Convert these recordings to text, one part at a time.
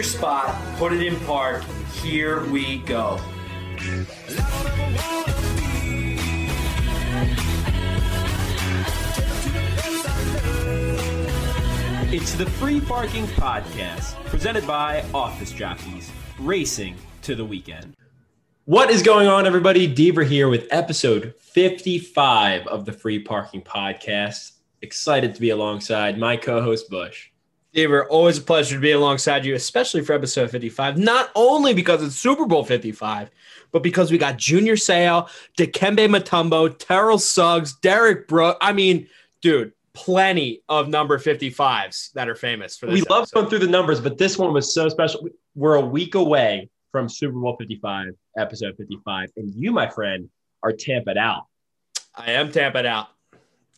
your spot, put it in park. Here we go. It's the Free Parking Podcast, presented by Office Jockeys, racing to the weekend. What is going on, everybody? Deaver here with episode 55 of the Free Parking Podcast. Excited to be alongside my co host, Bush. Deaver, always a pleasure to be alongside you, especially for episode 55. Not only because it's Super Bowl 55, but because we got Junior Seau, Dikembe Mutombo, Terrell Suggs, Derrick Brooks. I mean, dude, plenty of number 55s that are famous for this. We love going through the numbers, but this one was so special. We're a week away from Super Bowl 55, episode 55. And you, my friend, are tamped out. I am tamped out.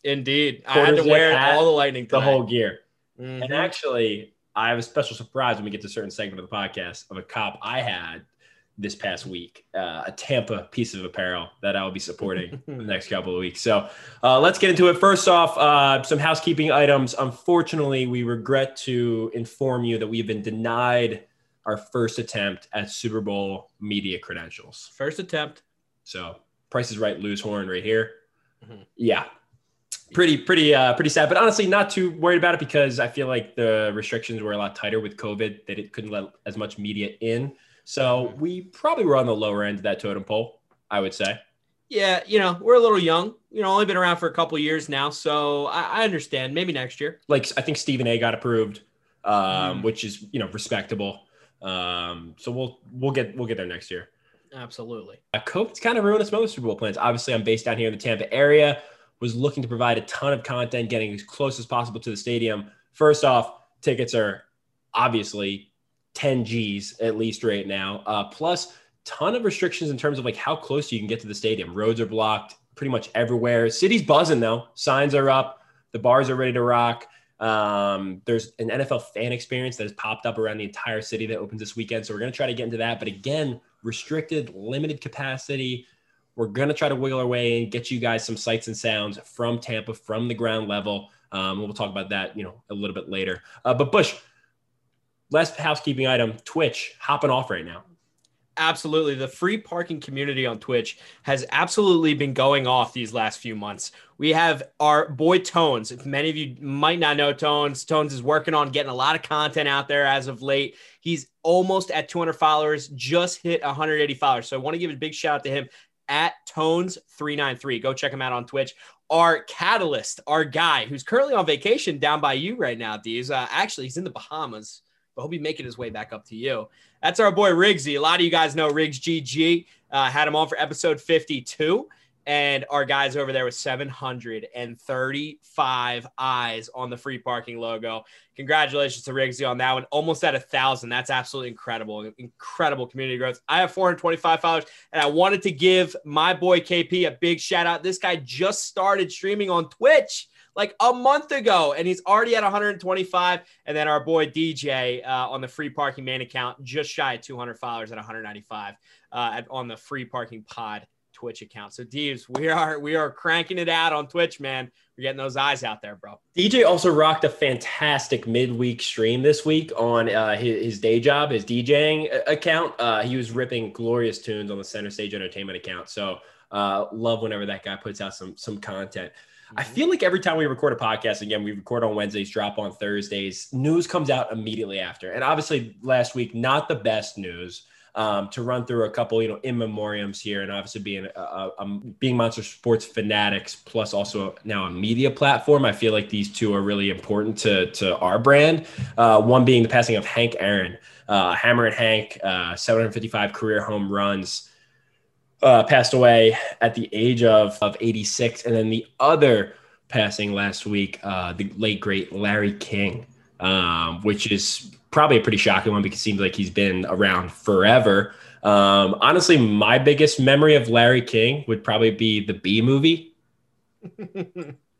Indeed. I had to wear all the lightning The whole gear. Mhm. And actually, I have a special surprise when we get to a certain segment of the podcast of a cop I had this past week, uh, a Tampa piece of apparel that I will be supporting the next couple of weeks. So uh, let's get into it. First off, uh, some housekeeping items. Unfortunately, we regret to inform you that we have been denied our first attempt at Super Bowl media credentials. First attempt. So Price is Right, lose horn right here. Mhm. Yeah, pretty pretty uh, pretty sad. But honestly, not too worried about it because I feel like the restrictions were a lot tighter with COVID. That it couldn't let as much media in. So we probably were on the lower end of that totem pole. I would say. Yeah, you know, we're a little young. You know, only been around for a couple years now. So I, I understand. Maybe next year. Like I think Stephen A. got approved, um, Mm. which is you know respectable. Um, so we'll we'll get we'll get there next year. Absolutely. Uh, COVID's kind of ruined some other Super Bowl plans. Obviously, I'm based down here in the Tampa area. Was looking to provide a ton of content, getting as close as possible to the stadium. First off, tickets are obviously 10 G's at least right now. Uh, plus, ton of restrictions in terms of like how close you can get to the stadium. Roads are blocked pretty much everywhere. City's buzzing though. Signs are up. The bars are ready to rock. Um, there's an NFL fan experience that has popped up around the entire city that opens this weekend. So we're going to try to get into that. But again, restricted, limited capacity. We're going to try to wiggle our way and get you guys some sights and sounds from Tampa, from the ground level. Um, we'll talk about that, you know, a little bit later. Uh, but Bush, last housekeeping item: Twitch hopping off right now. Absolutely. The free parking community on Twitch has absolutely been going off these last few months. We have our boy Tones. If many of you might not know Tones, Tones is working on getting a lot of content out there as of late. He's almost at 200 followers, just hit 180 followers. So I want to give a big shout out to him at Tones393. Go check him out on Twitch. Our catalyst, our guy who's currently on vacation down by you right now, D's. Uh, actually, he's in the Bahamas, but he'll be making his way back up to you. That's our boy Riggsy. A lot of you guys know Riggs GG. Uh, had him on for episode 52. And our guys over there with 735 eyes on the free parking logo. Congratulations to Riggsy on that one. Almost at a thousand. That's absolutely incredible. Incredible community growth. I have 425 followers, and I wanted to give my boy KP a big shout out. This guy just started streaming on Twitch like a month ago, and he's already at 125. And then our boy DJ uh, on the free parking main account, just shy of 200 followers at 195 uh, at, on the free parking pod Twitch account. So Deeves, we are we are cranking it out on Twitch, man. We're getting those eyes out there, bro. DJ also rocked a fantastic midweek stream this week on uh, his, his day job, his DJing account. Uh, he was ripping glorious tunes on the Center Stage Entertainment account. So uh, love whenever that guy puts out some some content. I feel like every time we record a podcast, again, we record on Wednesdays, drop on Thursdays, news comes out immediately after. And obviously, last week, not the best news. Um, to run through a couple, you know, in memoriams here, and obviously being a, a, a, being Monster Sports fanatics, plus also now a media platform. I feel like these two are really important to to our brand. Uh, one being the passing of Hank Aaron, uh, Hammerin' Hank, uh, 755 career home runs uh, passed away at the age of, of 86. And then the other passing last week, uh, the late, great Larry King, um, which is probably a pretty shocking one because it seems like he's been around forever. Um, honestly, my biggest memory of Larry King would probably be the Bee Movie.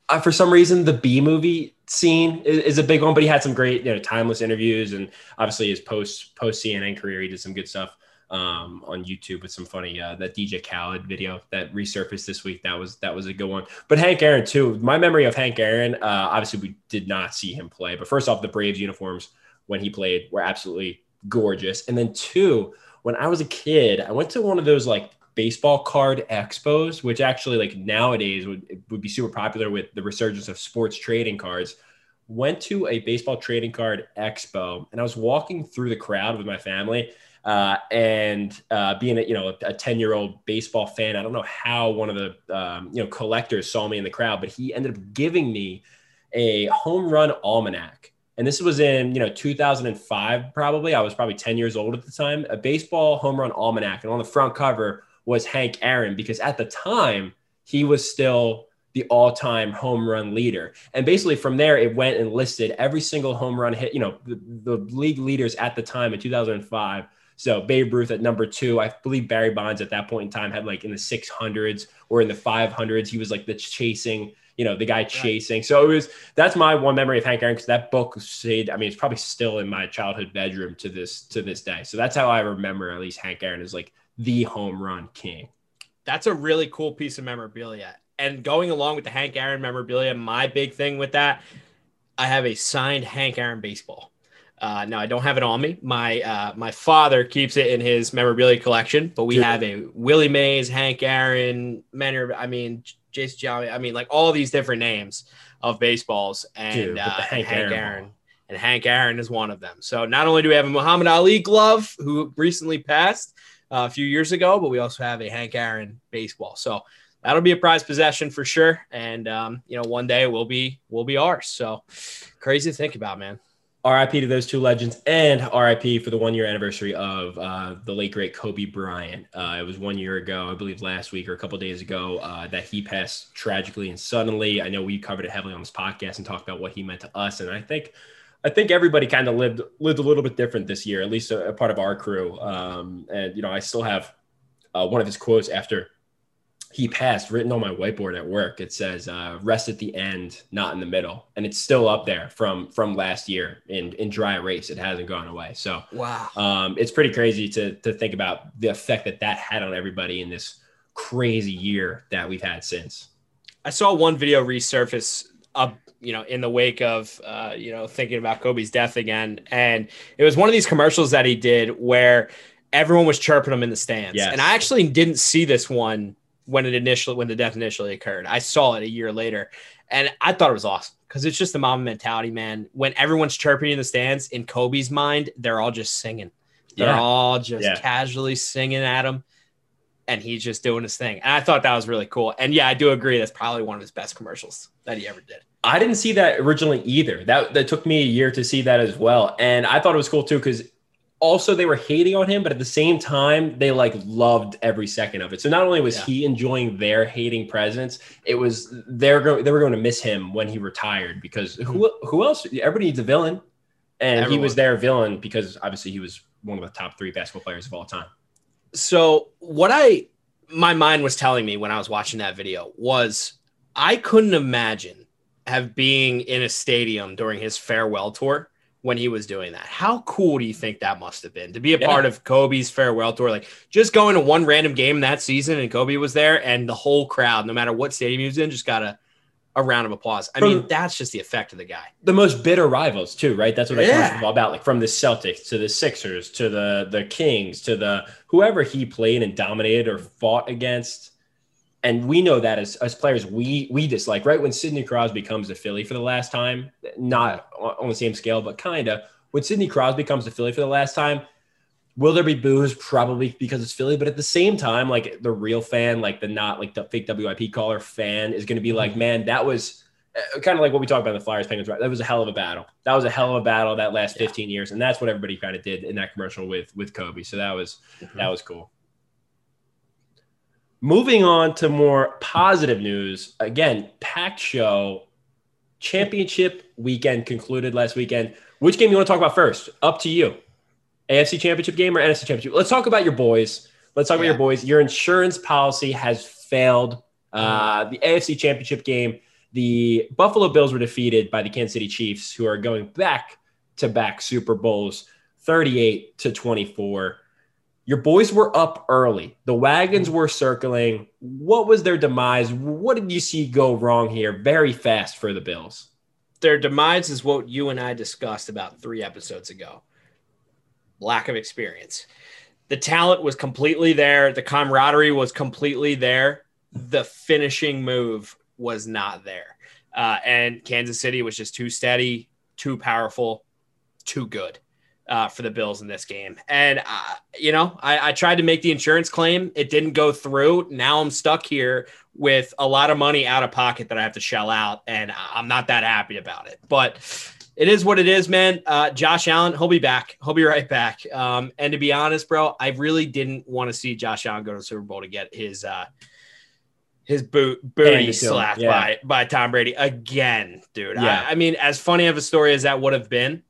uh, for some reason, the Bee Movie scene is, is, a big one, but he had some great, you know, timeless interviews, and obviously his post post CNN career, he did some good stuff um, on YouTube with some funny uh, that DJ Khaled video that resurfaced this week. That was that was a good one. But Hank Aaron too. My memory of Hank Aaron, uh, obviously we did not see him play, but first off, the Braves uniforms when he played were absolutely gorgeous. And then two, when I was a kid, I went to one of those like baseball card expos, which actually like nowadays would would be super popular with the resurgence of sports trading cards. Went to a baseball trading card expo, and I was walking through the crowd with my family. Uh, and uh, being a you know a 10 year old baseball fan, I don't know how one of the um, you know collectors saw me in the crowd, but he ended up giving me a home run almanac and this was in you know 2005 probably i was probably 10 years old at the time a baseball home run almanac and on the front cover was hank aaron because at the time he was still the all-time home run leader and basically from there it went and listed every single home run hit you know the, the league leaders at the time in 2005 so Babe Ruth at number two. I believe Barry Bonds at that point in time had like in the 600s or in the 500s. He was like the chasing you know, the guy chasing. Right. So it was that's my one memory of Hank Aaron because that book stayed. I mean, it's probably still in my childhood bedroom to this to this day. So that's how I remember at least Hank Aaron is like the home run king. That's a really cool piece of memorabilia. And going along with the Hank Aaron memorabilia, my big thing with that, I have a signed Hank Aaron baseball. Uh, now I don't have it on me. My uh, my father keeps it in his memorabilia collection, but we Dude. have a Willie Mays, Hank Aaron, Manor. I mean, Jason Giambi. I mean, like all these different names of baseballs, and Dude, uh, Hank, Hank, Aaron, Aaron and Hank Aaron is one of them. So not only do we have a Muhammad Ali glove who recently passed uh, a few years ago, but we also have a Hank Aaron baseball. So that'll be a prized possession for sure, and um, you know one day will be will be ours. So crazy to think about, man. RIP to those two legends, and RIP for the one year anniversary of uh, the late great Kobe Bryant. Uh, it was one year ago, I believe, last week or a couple days ago, uh, that he passed tragically and suddenly. I know we covered it heavily on this podcast and talked about what he meant to us, and I think, I think everybody kind of lived lived a little bit different this year, at least a, a part of our crew. Um, and you know, I still have uh, one of his quotes after he passed written on my whiteboard at work. It says uh, rest at the end not in the middle. And it's still up there from from last year in in dry race. it hasn't gone away. So wow. um, it's pretty crazy to to think about the effect that that had on everybody in this crazy year that we've had since. I saw one video resurface up you know in the wake of uh, you know thinking about kobe's death again. And it was one of these commercials that he did where everyone was chirping him in the stands. Yes. and i actually didn't see this one when it initially when the death initially occurred. I saw it a year later, and I thought it was awesome because it's just the Mamba mentality, man. When everyone's chirping in the stands, in Kobe's mind, they're all just singing. They're yeah. all just yeah. casually singing at him, and he's just doing his thing. And I thought that was really cool. And yeah, I do agree. That's probably one of his best commercials that he ever did. I didn't see that originally either. That that took me a year to see that as well, and I thought it was cool too because also they were hating on him, but at the same time, they like loved every second of it. So not only was yeah. he enjoying their hating presence, it was they're going they were going to miss him when he retired because mm-hmm. who who else? Everybody needs a villain, and Everyone. he was their villain because obviously he was one of the top three basketball players of all time. So what I my mind was telling me when I was watching that video was I couldn't imagine have being in a stadium during his farewell tour when he was doing that. How cool do you think that must have been to be a yeah. part of Kobe's farewell tour? Like just going to one random game that season and Kobe was there and the whole crowd, no matter what stadium he was in, just got a, a round of applause. I from mean, that's just the effect of the guy. The most bitter rivals too, right? That's what I yeah. all about. Like from the Celtics to the Sixers to the the Kings to the whoever he played and dominated or fought against and we know that as, as players we we dislike right? When sidney crosby comes to philly for the last time not on the same scale but kind of when sidney crosby comes to philly for the last time will there be boos? Probably because it's philly but at the same time like the real fan like the not like the fake wip caller fan is going to be like man that was uh, kind of like what we talked about in the flyers penguins right? That was a hell of a battle. That was a hell of a battle that last 15 yeah. years and that's what everybody kind of did in that commercial with with kobe. So that was mm-hmm. that was cool Moving on to more positive news. Again, packed show. Championship weekend concluded last weekend. Which game you want to talk about first? Up to you. AFC Championship game or NFC Championship? Let's talk about your boys. Let's talk yeah. about your boys. Your insurance policy has failed. Uh, the AFC Championship game, the Buffalo Bills were defeated by the Kansas City Chiefs, who are going back to back Super Bowls, 38 to 24. Your boys were up early. The wagons were circling. What was their demise? What did you see go wrong here very fast for the Bills? Their demise is what you and I discussed about three episodes ago. lack of experience. The talent was completely there, the camaraderie was completely there. The finishing move was not there. Uh, and Kansas City was just too steady, too powerful, too good uh, for the Bills in this game. And, uh, you know, I, I, tried to make the insurance claim. It didn't go through. Now I'm stuck here with a lot of money out of pocket that I have to shell out. And I'm not that happy about it. But it is what it is, man. Uh, Josh Allen, he'll be back. He'll be right back. Um, and to be honest, bro, I really didn't want to see Josh Allen go to the Super Bowl to get his. Uh, his boot booty slapped yeah. by by Tom Brady again, dude. Yeah. I, I mean, as funny of a story as that would have been,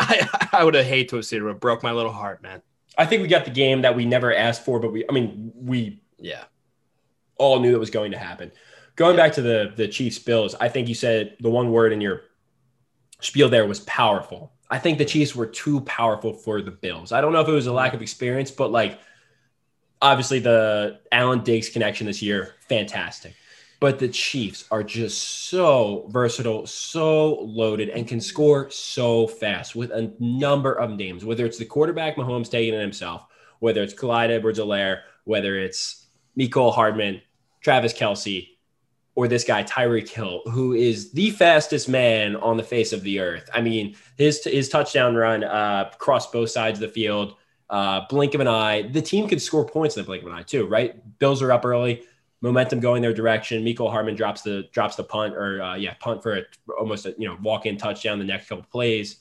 I, I would have hated to have seen it. It broke my little heart, man. I think we got the game that we never asked for, but we, I mean, we, yeah, all knew that was going to happen. Going yeah. back to the the Chiefs Bills, I think you said the one word in your spiel there was powerful. I think the Chiefs were too powerful for the Bills. I don't know if it was a lack of experience, but like obviously the Allen Diggs connection this year, fantastic. But the Chiefs are just so versatile, so loaded, and can score so fast with a number of names, whether it's the quarterback Mahomes taking it himself, whether it's Clyde Edwards-Helaire, whether it's Mecole Hardman, Travis Kelce, or this guy Tyreek Hill, who is the fastest man on the face of the earth. I mean, his his touchdown run uh, crossed both sides of the field, uh, blink of an eye. The team could score points in the blink of an eye too, right? Bills are up early momentum going their direction. Mecole Hardman drops the drops the punt or uh, yeah punt for a, almost a you know walk in touchdown the next couple plays.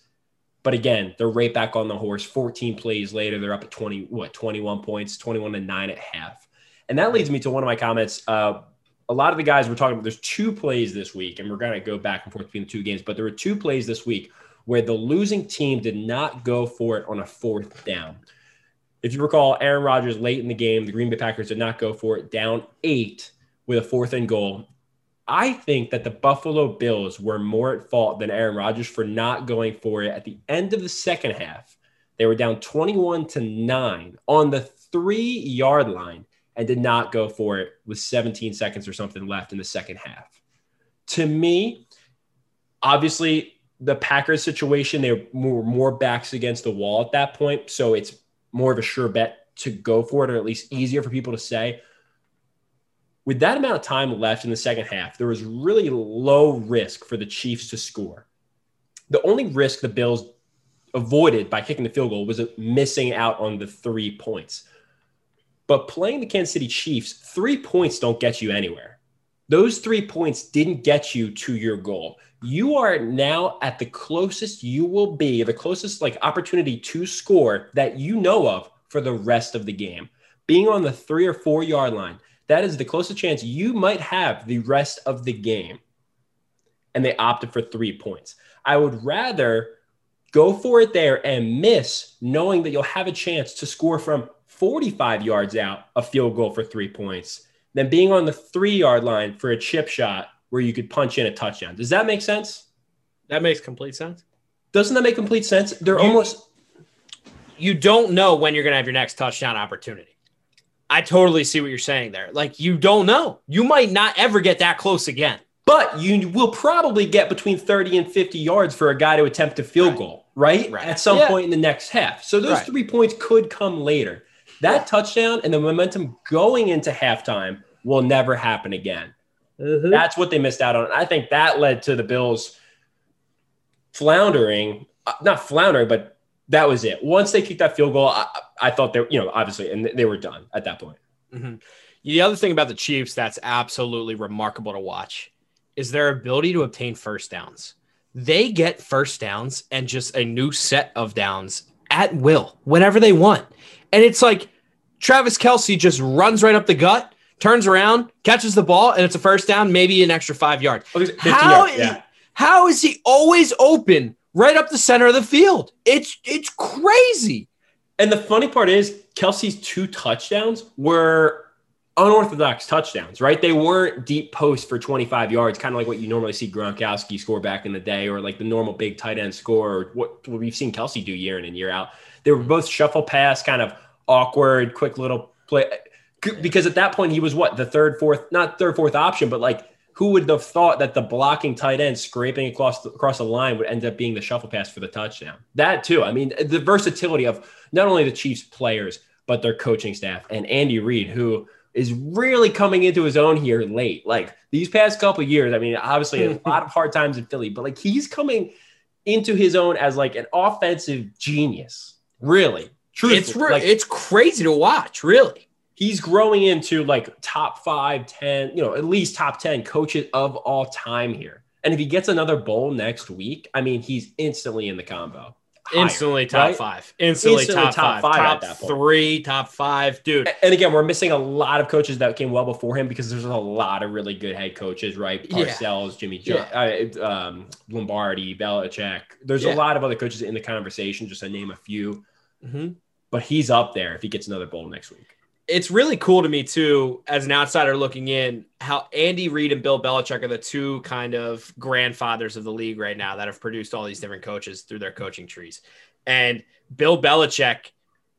But again, they're right back on the horse. 14 plays later, they're up at 20 what 21 points, 21 to nine at half, and that leads me to one of my comments. Uh, a lot of the guys we're talking about. There's two plays this week, and we're gonna go back and forth between the two games. But there were two plays this week where the losing team did not go for it on a fourth down. If you recall, Aaron Rodgers late in the game, the Green Bay Packers did not go for it, down eight with a fourth and goal. I think that the Buffalo Bills were more at fault than Aaron Rodgers for not going for it at the end of the second half. They were down 21 to 9 on the three yard line and did not go for it with 17 seconds or something left in the second half. To me, obviously, the Packers situation, they were more backs against the wall at that point. So it's more of a sure bet to go for it, or at least easier for people to say. With that amount of time left in the second half, there was really low risk for the Chiefs to score. The only risk the Bills avoided by kicking the field goal was missing out on the three points. But playing the Kansas City Chiefs, three points don't get you anywhere. Those three points didn't get you to your goal you are now at the closest you will be, the closest like opportunity to score that you know of for the rest of the game. Being on the three or four yard line, that is the closest chance you might have the rest of the game. And they opted for three points. I would rather go for it there and miss, knowing that you'll have a chance to score from 45 yards out a field goal for three points than being on the three yard line for a chip shot where you could punch in a touchdown. Does that make sense? That makes complete sense. Doesn't that make complete sense? They're you, almost. You don't know when you're going to have your next touchdown opportunity. I totally see what you're saying there. Like, you don't know. You might not ever get that close again. But you will probably get between 30 and 50 yards for a guy to attempt a field right. goal, right? right? At some yeah. point in the next half. So those right. three points could come later. That yeah. touchdown and the momentum going into halftime will never happen again. Mm-hmm. That's what they missed out on. I think that led to the Bills floundering, uh, not floundering, but that was it. Once they kicked that field goal, I, I thought they, you know, obviously, and they were done at that point. Mm-hmm. The other thing about the Chiefs that's absolutely remarkable to watch is their ability to obtain first downs. They get first downs and just a new set of downs at will whenever they want. And it's like Travis Kelce just runs right up the gut turns around, catches the ball, and it's a first down, maybe an extra five yards. How, yards, yeah. how is he always open right up the center of the field? It's it's crazy. And the funny part is, Kelce's two touchdowns were unorthodox touchdowns, right? They weren't deep posts for 25 yards, kind of like what you normally see Gronkowski score back in the day, or like the normal big tight end score, or what we've seen Kelce do year in and year out. They were both shuffle pass, kind of awkward, quick little play because at that point he was what the third, fourth, not third, fourth option, but like who would have thought that the blocking tight end scraping across the, across the line would end up being the shuffle pass for the touchdown? That too. I mean, the versatility of not only the Chiefs players but their coaching staff and Andy Reid, who is really coming into his own here late. Like these past couple years, I mean, obviously a lot of hard times in Philly, but like he's coming into his own as like an offensive genius. Really, truthfully. It's re- like, it's crazy to watch, really. He's growing into like top five, 10, you know, at least top 10 coaches of all time here. And if he gets another bowl next week, I mean, he's instantly in the combo. Higher, Instantly top right? five. Instantly, Instantly top, top five. five at Top that point. three, top five. Dude, And again, we're missing a lot of coaches that came well before him because there's a lot of really good head coaches, right? Yeah. Parcells, Jimmy jo- uh, um, Lombardi, Belichick. There's Yeah. a lot of other coaches in the conversation, just to name a few. Mhm. But he's up there if he gets another bowl next week. It's really cool to me too, as an outsider looking in, how Andy Reid and Bill Belichick are the two kind of grandfathers of the league right now that have produced all these different coaches through their coaching trees. And Bill Belichick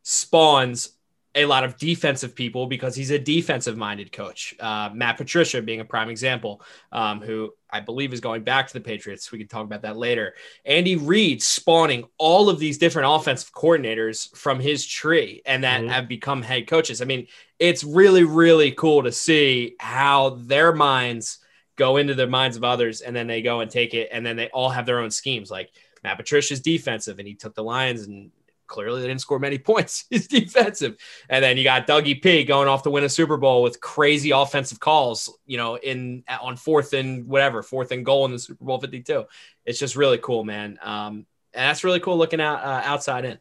spawns a lot of defensive people because he's a defensive minded coach. Uh, Matt Patricia being a prime example, um, who I believe is going back to the Patriots. We can talk about that later. Andy Reid spawning all of these different offensive coordinators from his tree and that Mhm. have become head coaches. I mean, it's really, really cool to see how their minds go into the minds of others and then they go and take it and then they all have their own schemes. Like Matt Patricia's defensive and he took the Lions and clearly they didn't score many points. He's defensive. And then you got Dougie P going off to win a Super Bowl with crazy offensive calls, you know, in on fourth and whatever, fourth and goal in the Super Bowl 52. It's just really cool, man. Um, and that's really cool looking out uh, outside in.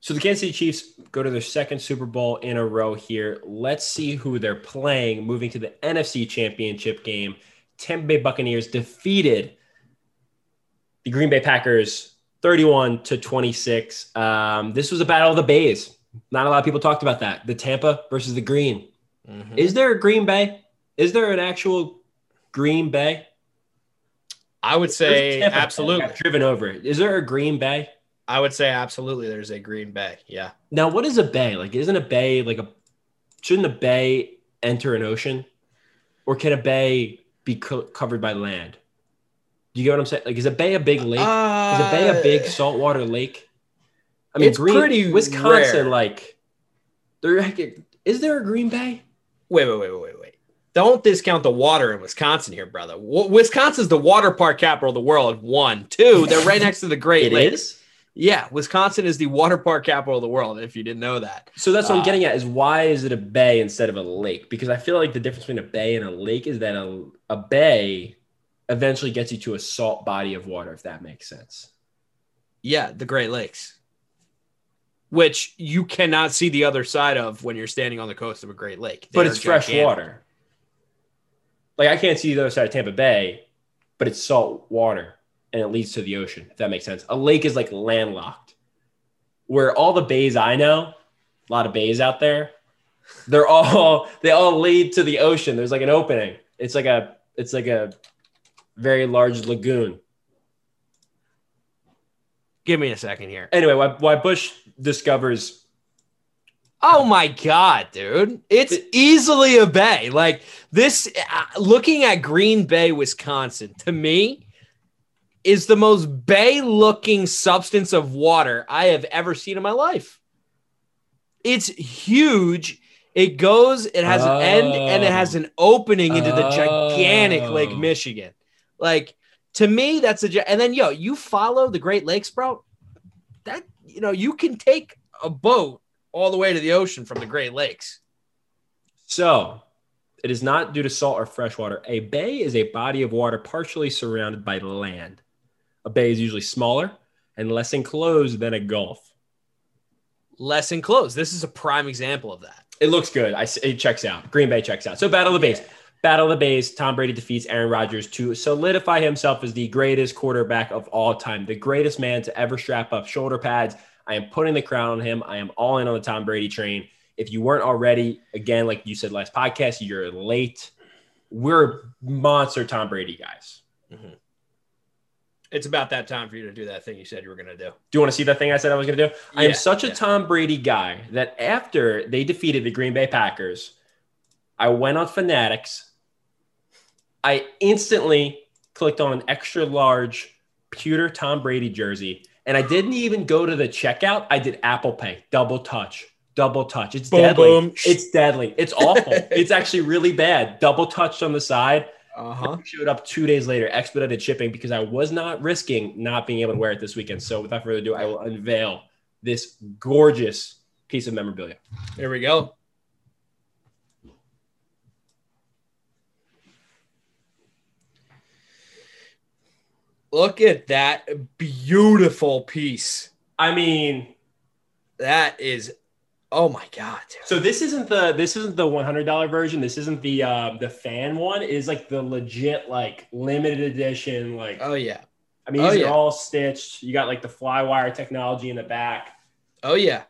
So the Kansas City Chiefs go to their second Super Bowl in a row here. Let's see who they're playing. Moving to the NFC Championship game, Tampa Bay Buccaneers defeated the Green Bay Packers 31 to 26. Um, this was a battle of the Bays. Not a lot of people talked about that. The Tampa versus the Green. Is there a Green Bay? Is there an actual Green Bay? I would say absolutely. driven over it. Is there a Green Bay? I would say absolutely. There's a Green Bay. Yeah. Now, what is a bay? Like, isn't a bay like a? Shouldn't a bay enter an ocean, or can a bay be co- covered by land? Do you get what I'm saying? Like, is a bay a big lake? is a bay a big saltwater lake? I mean, Uh, it's pretty Wisconsin. rare. Like, there is there a Green Bay? Wait, wait, wait, wait, wait. Don't discount the water in Wisconsin here, brother. W- Wisconsin's the water park capital of the world. One, two, they're right next to the Great It Lakes. is. Yeah, Wisconsin is the water park capital of the world. If you didn't know that, So that's what Uh, I'm getting at is why is it a bay instead of a lake? Because I feel like the difference between a bay and a lake is that a, a bay eventually gets you to a salt body of water, if that makes sense. yeah, the Great Lakes, which you cannot see the other side of when you're standing on the coast of a Great Lake. but it's fresh gigantic. water. Like I can't see the other side of Tampa Bay, but it's salt water and it leads to the ocean, if that makes sense. A lake is like landlocked. Where all the bays I know, a lot of bays out there, they're all they all lead to the ocean. There's like an opening. It's like a it's like a very large lagoon. Give me a second here. Anyway, why, why Bush discovers Oh my god, dude. It's It- easily a bay. Like this uh, looking at Green Bay, Wisconsin, to me is the most bay looking substance of water I have ever seen in my life. It's huge. It goes, it has an end and it has an opening into the gigantic Oh. Lake Michigan. Like to me, that's a and then yo, you follow the Great Lakes, bro. That you know, you can take a boat all the way to the ocean from the Great Lakes. So, it is not due to salt or fresh water. A bay is a body of water partially surrounded by land. A bay is usually smaller and less enclosed than a gulf. Less enclosed. This is a prime example of that. It looks good. I, it checks out. Green Bay checks out. So, Battle of the Bays. Battle of the Bays. Tom Brady defeats Aaron Rodgers to solidify himself as the greatest quarterback of all time, the greatest man to ever strap up shoulder pads. I am putting the crown on him. I am all in on the Tom Brady train. If you weren't already, again, like you said last podcast, you're late. We're monster Tom Brady guys. Mm-hmm. It's about that time for you to do that thing you said you were going to do. Do you want to see that thing I said I was going to do? I am Yeah, such a. Tom Brady guy that after they defeated the Green Bay Packers, I went on Fanatics I instantly clicked on an extra large pewter Tom Brady jersey, and I didn't even go to the checkout. I did Apple Pay, double touch, double touch. It's Boom, deadly. boom. It's deadly. It's awful. it's actually really bad. Double touched on the side. Uh huh. Showed up two days later, expedited shipping because I was not risking not being able to wear it this weekend. So without further ado, I will unveil this gorgeous piece of memorabilia. There we go. Look at that beautiful piece. I mean, That is, oh my god. so this isn't the this isn't the one hundred dollar version. This isn't the uh, the fan one. It is like the legit like limited edition. Like Oh yeah. I mean, oh, these yeah. are all stitched. You got like the fly wire technology in the back. Oh yeah.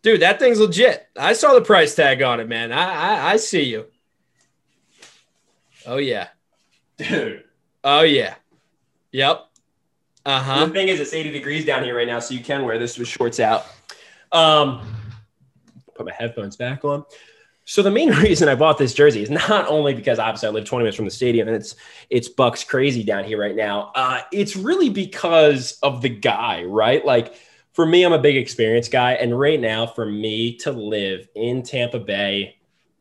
Dude, that thing's legit. I saw the price tag on it, man. I I, I see you. Oh yeah. Dude. Oh yeah. Yep. Uh huh. The thing is, it's 80 degrees down here right now, so you can wear this with shorts out. Um, put my headphones back on. So the main reason I bought this jersey is not only because obviously I live 20 minutes from the stadium and it's it's Bucs crazy down here right now. Uh, it's really because of the guy, right? Like for me, I'm a big experience guy, and right now, for me to live in Tampa Bay,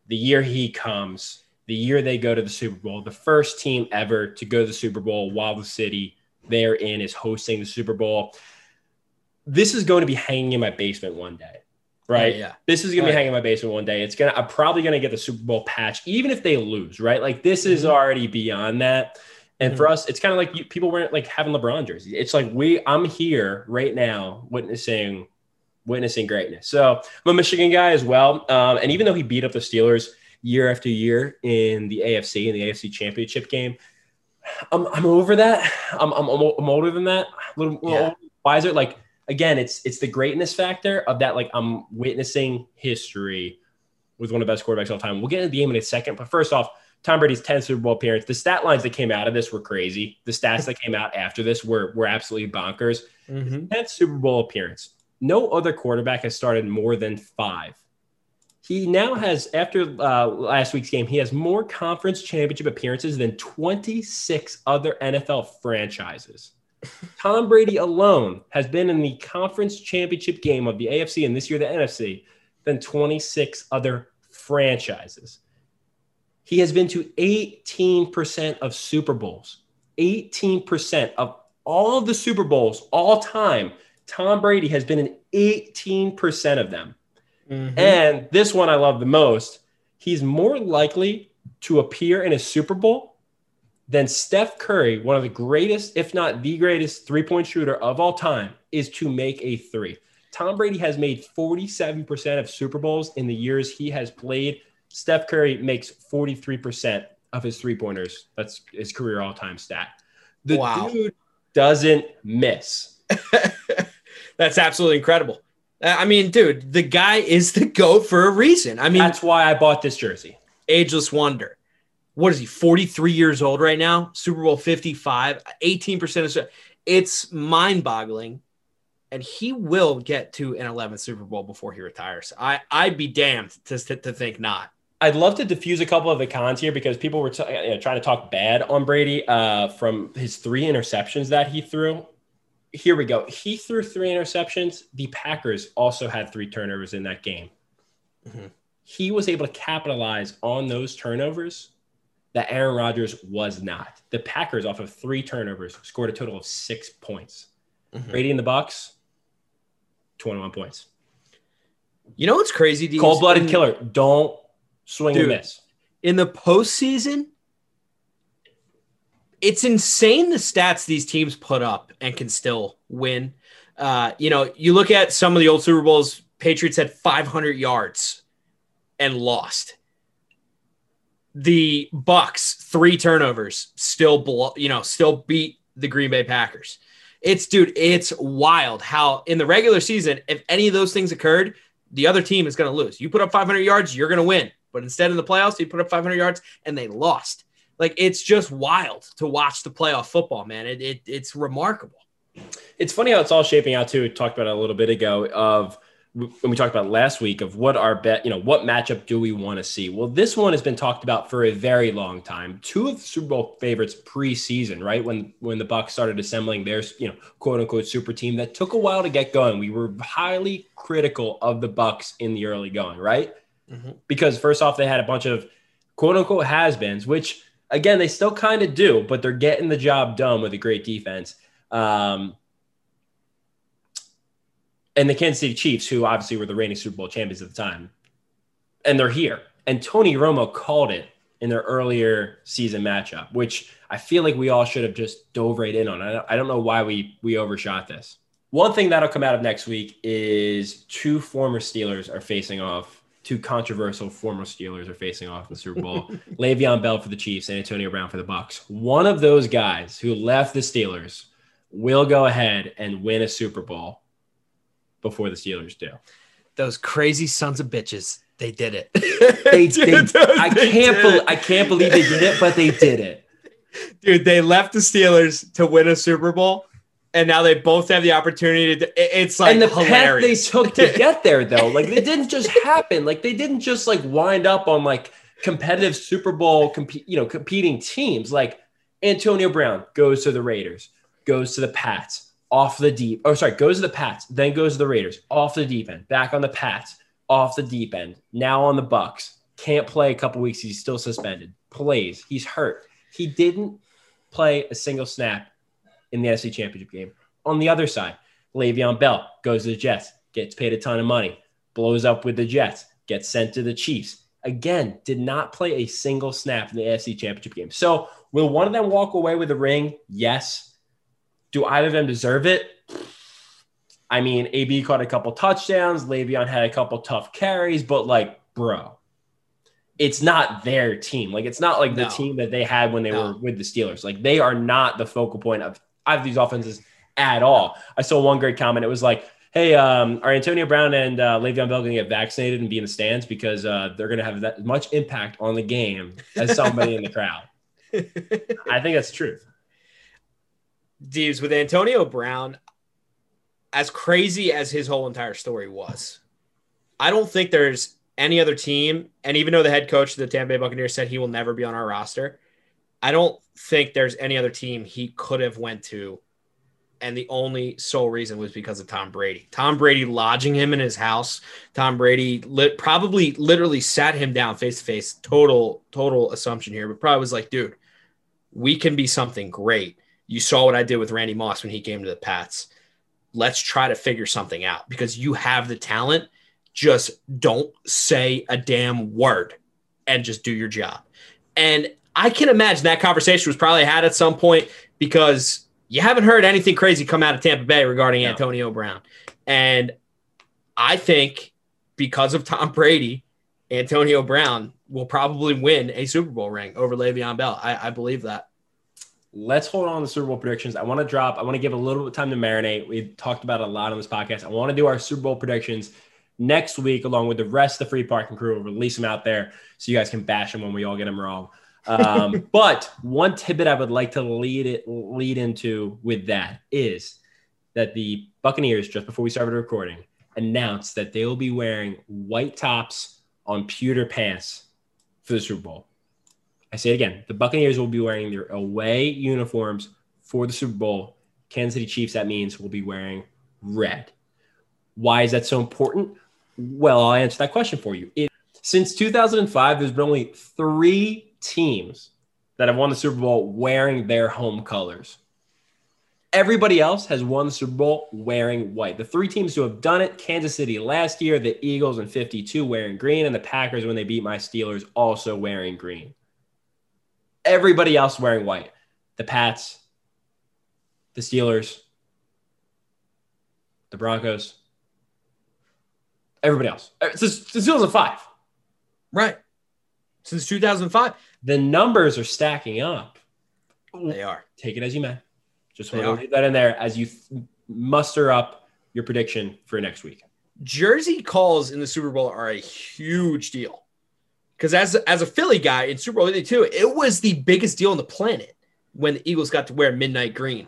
the year he comes, the year they go to the Super Bowl, the first team ever to go to the Super Bowl while the city they're in is hosting the Super Bowl. This is going to be hanging in my basement one day, right? Oh, yeah. This is going to be hanging in my basement one day. It's gonna. I'm probably going to get the Super Bowl patch, even if they lose, right? Like this is Mhm. already beyond that. And Mm-hmm. for us, it's kind of like you, people weren't like having LeBron jerseys. It's like we. I'm here right now, witnessing, witnessing greatness. So I'm a Michigan guy as well. Um, and even though he beat up the Steelers year after year in the AFC in the AFC Championship game, I'm, I'm over that. I'm, I'm, I'm older than that. A little, Yeah. older, wiser. Like again, it's it's the greatness factor of that. Like I'm witnessing history with one of the best quarterbacks of all time. We'll get into the game in a second, but first off, Tom Brady's 10th Super Bowl appearance. The stat lines that came out of this were crazy. The stats that came out after this were were absolutely bonkers. Mm-hmm. 10th Super Bowl appearance. No other quarterback has started more than five. He now has, after uh, last week's game, he has more conference championship appearances than 26 other NFL franchises. Tom Brady alone has been in the conference championship game of the AFC and this year the NFC than 26 other franchises. He has been to 18% of Super Bowls. 18% of all of the Super Bowls all time. Tom Brady has been in 18% of them. Mm-hmm. And this one I love the most. He's more likely to appear in a Super Bowl than Steph Curry, one of the greatest, if not the greatest three point shooter of all time, is to make a three. Tom Brady has made 47% of Super Bowls in the years he has played. Steph Curry makes 43% of his three pointers. That's his career all time stat. The Wow. dude doesn't miss. That's absolutely incredible. Uh, I mean, dude, the guy is the goat for a reason. I mean, That's why I bought this jersey. ageless wonder. What is he? 43 years old right now. Super Bowl 55, 18% of it's mind-boggling. And he will get to an 11th Super Bowl before he retires. I I'd be damned to, to think not. I'd love to diffuse a couple of the cons here because people were t- you know, trying to talk bad on Brady uh, from his three interceptions that he threw. Here we go. He threw three interceptions. The Packers also had three turnovers in that game. Mhm. He was able to capitalize on those turnovers that Aaron Rodgers was not. The Packers, off of three turnovers, scored a total of six points. Mhm. Brady and the Bucs, 21 points. You know what's crazy? Cold blooded killer. Don't swing Dude. and miss. in the postseason, it's insane the stats these teams put up and can still win. Uh, you know, you look at some of the old Super Bowls, Patriots had 500 yards and lost. The Bucs, three turnovers, still, blo- you know, still beat the Green Bay Packers. It's, dude, it's wild how in the regular season, if any of those things occurred, the other team is going to lose. You put up 500 yards, you're going to win. But instead in the playoffs, you put up 500 yards and they lost. Like it's just wild to watch the playoff football, man. It, it it's remarkable. it's funny how it's all shaping out too. We talked about it a little bit ago of when we talked about last week of what our bet, you know, what matchup do we want to see? Well, this one has been talked about for a very long time. Two of the Super Bowl favorites preseason, right? When when the Bucs started assembling their, you know, quote unquote super team that took a while to get going. We were highly critical of the Bucs in the early going, right? Mm-hmm. Because first off, they had a bunch of quote unquote has-beens, which again, they still kind of do, but they're getting the job done with a great defense. Um, and the Kansas City Chiefs, who obviously were the reigning Super Bowl champions at the time, and they're here. And Tony Romo called it in their earlier season matchup, which I feel like we all should have just dove right in on. I don't know why we we overshot this. One thing that'll come out of next week is two former Steelers are facing off. Two controversial former Steelers are facing off in the Super Bowl. Le'Veon Bell for the Chiefs and Antonio Brown for the Bucs. One of those guys who left the Steelers will go ahead and win a Super Bowl before the Steelers do. Those crazy sons of bitches. They did it. they, they, I can't believe I can't believe they did it, but they did it. Dude, they left the Steelers to win a Super Bowl, and now they both have the opportunity to. It's like and the hilarious. path they took to get there, though, like it didn't just happen. Like they didn't just like wind up on like competitive Super Bowl, compete, you know, competing teams. Like Antonio Brown goes to the Raiders, goes to the Pats, off the deep. Oh, sorry, goes to the Pats, then goes to the Raiders, off the deep end, back on the Pats, off the deep end. Now on the bucs Can't play a couple weeks. He's still suspended. Plays. He's hurt. He didn't play a single snap in the NFC Championship game. On the other side, Le'Veon Bell goes to the Jets, gets paid a ton of money, blows up with the Jets, gets sent to the Chiefs. Again, did not play a single snap in the AFC Championship game. So, will one of them walk away with a ring? Yes. Do either of them deserve it? I mean, AB caught a couple touchdowns. Le'Veon had a couple tough carries, but like, bro, it's not their team. Like, it's not like the team that they had when they no. were with the Steelers. Like, they are not the focal point of either of these offenses at all. I saw one great comment. It was like, hey, um, are Antonio Brown and uh, Le'Veon Bell going to get vaccinated and be in the stands because uh, they're going to have that much impact on the game as somebody in the crowd? I think that's truth. Deeves with Antonio Brown, as crazy as his whole entire story was, I don't think there's any other team. And even though the head coach of the Tampa Bay Buccaneers said he will never be on our roster, I don't think there's any other team he could have went to. And the only sole reason was because of Tom Brady. Tom Brady lodging him in his house. Tom Brady lit, probably literally sat him down face to face. Total, total assumption here, but probably was like, dude, we can be something great you saw what I did with Randy Moss when he came to the Pats. Let's try to figure something out because you have the talent. Just don't say a damn word and just do your job. And I can imagine that conversation was probably had at some point because you haven't heard anything crazy come out of Tampa Bay regarding no. Antonio Brown. And I think because of Tom Brady, Antonio Brown will probably win a Super Bowl ring over Le'Veon Bell. I, I believe that let's hold on to Super Bowl predictions. I want to drop, I want to give a little bit of time to marinate. We've talked about a lot on this podcast. I want to do our Super Bowl predictions next week, along with the rest of the free parking crew. We'll release them out there so you guys can bash them when we all get them wrong. Um, but one tidbit I would like to lead it lead into with that is that the Buccaneers, just before we started recording, announced that they will be wearing white tops on pewter pants for the Super Bowl. I say it again. The Buccaneers will be wearing their away uniforms for the Super Bowl. Kansas City Chiefs, that means, will be wearing red. Why is that so important? Well, I'll answer that question for you. It, since 2005, there's been only three teams that have won the Super Bowl wearing their home colors. Everybody else has won the Super Bowl wearing white. The three teams who have done it Kansas City last year, the Eagles in 52 wearing green, and the Packers when they beat my Steelers also wearing green. Everybody else wearing white. The Pats, the Steelers, the Broncos, everybody else. Uh, since, since 2005. Right. Since 2005. The numbers are stacking up. They are. Take it as you may. Just want to leave that in there as you th- muster up your prediction for next week. Jersey calls in the Super Bowl are a huge deal. Because as as a Philly guy in Super Bowl 82, it was the biggest deal on the planet when the Eagles got to wear midnight green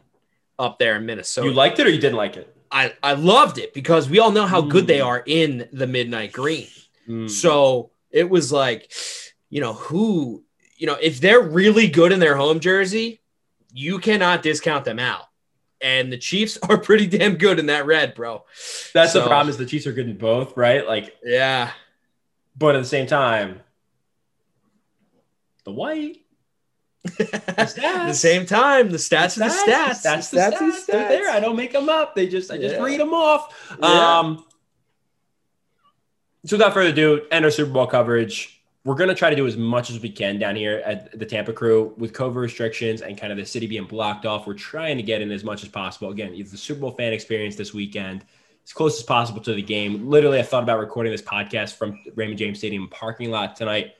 up there in Minnesota. You liked it or you didn't like it? I I loved it because we all know how good they are in the midnight green. Mm. So it was like, you know, who, you know, if they're really good in their home jersey, you cannot discount them out. And the Chiefs are pretty damn good in that red, bro. That's the problem is the Chiefs are good in both, right? Like, Yeah. but at the same time, the white. At the same time, the stats are the stats. That's the Stats stats. are the They're there. I don't make them up. They just I just Yeah. read them off. Yeah. Um. So without further ado, end our Super Bowl coverage. We're gonna try to do as much as we can down here at the Tampa Crew with COVID restrictions and kind of the city being blocked off. We're trying to get in as much as possible. Again, it's the Super Bowl fan experience this weekend as close as possible to the game. Literally, I thought about recording this podcast from Raymond James Stadium parking lot tonight.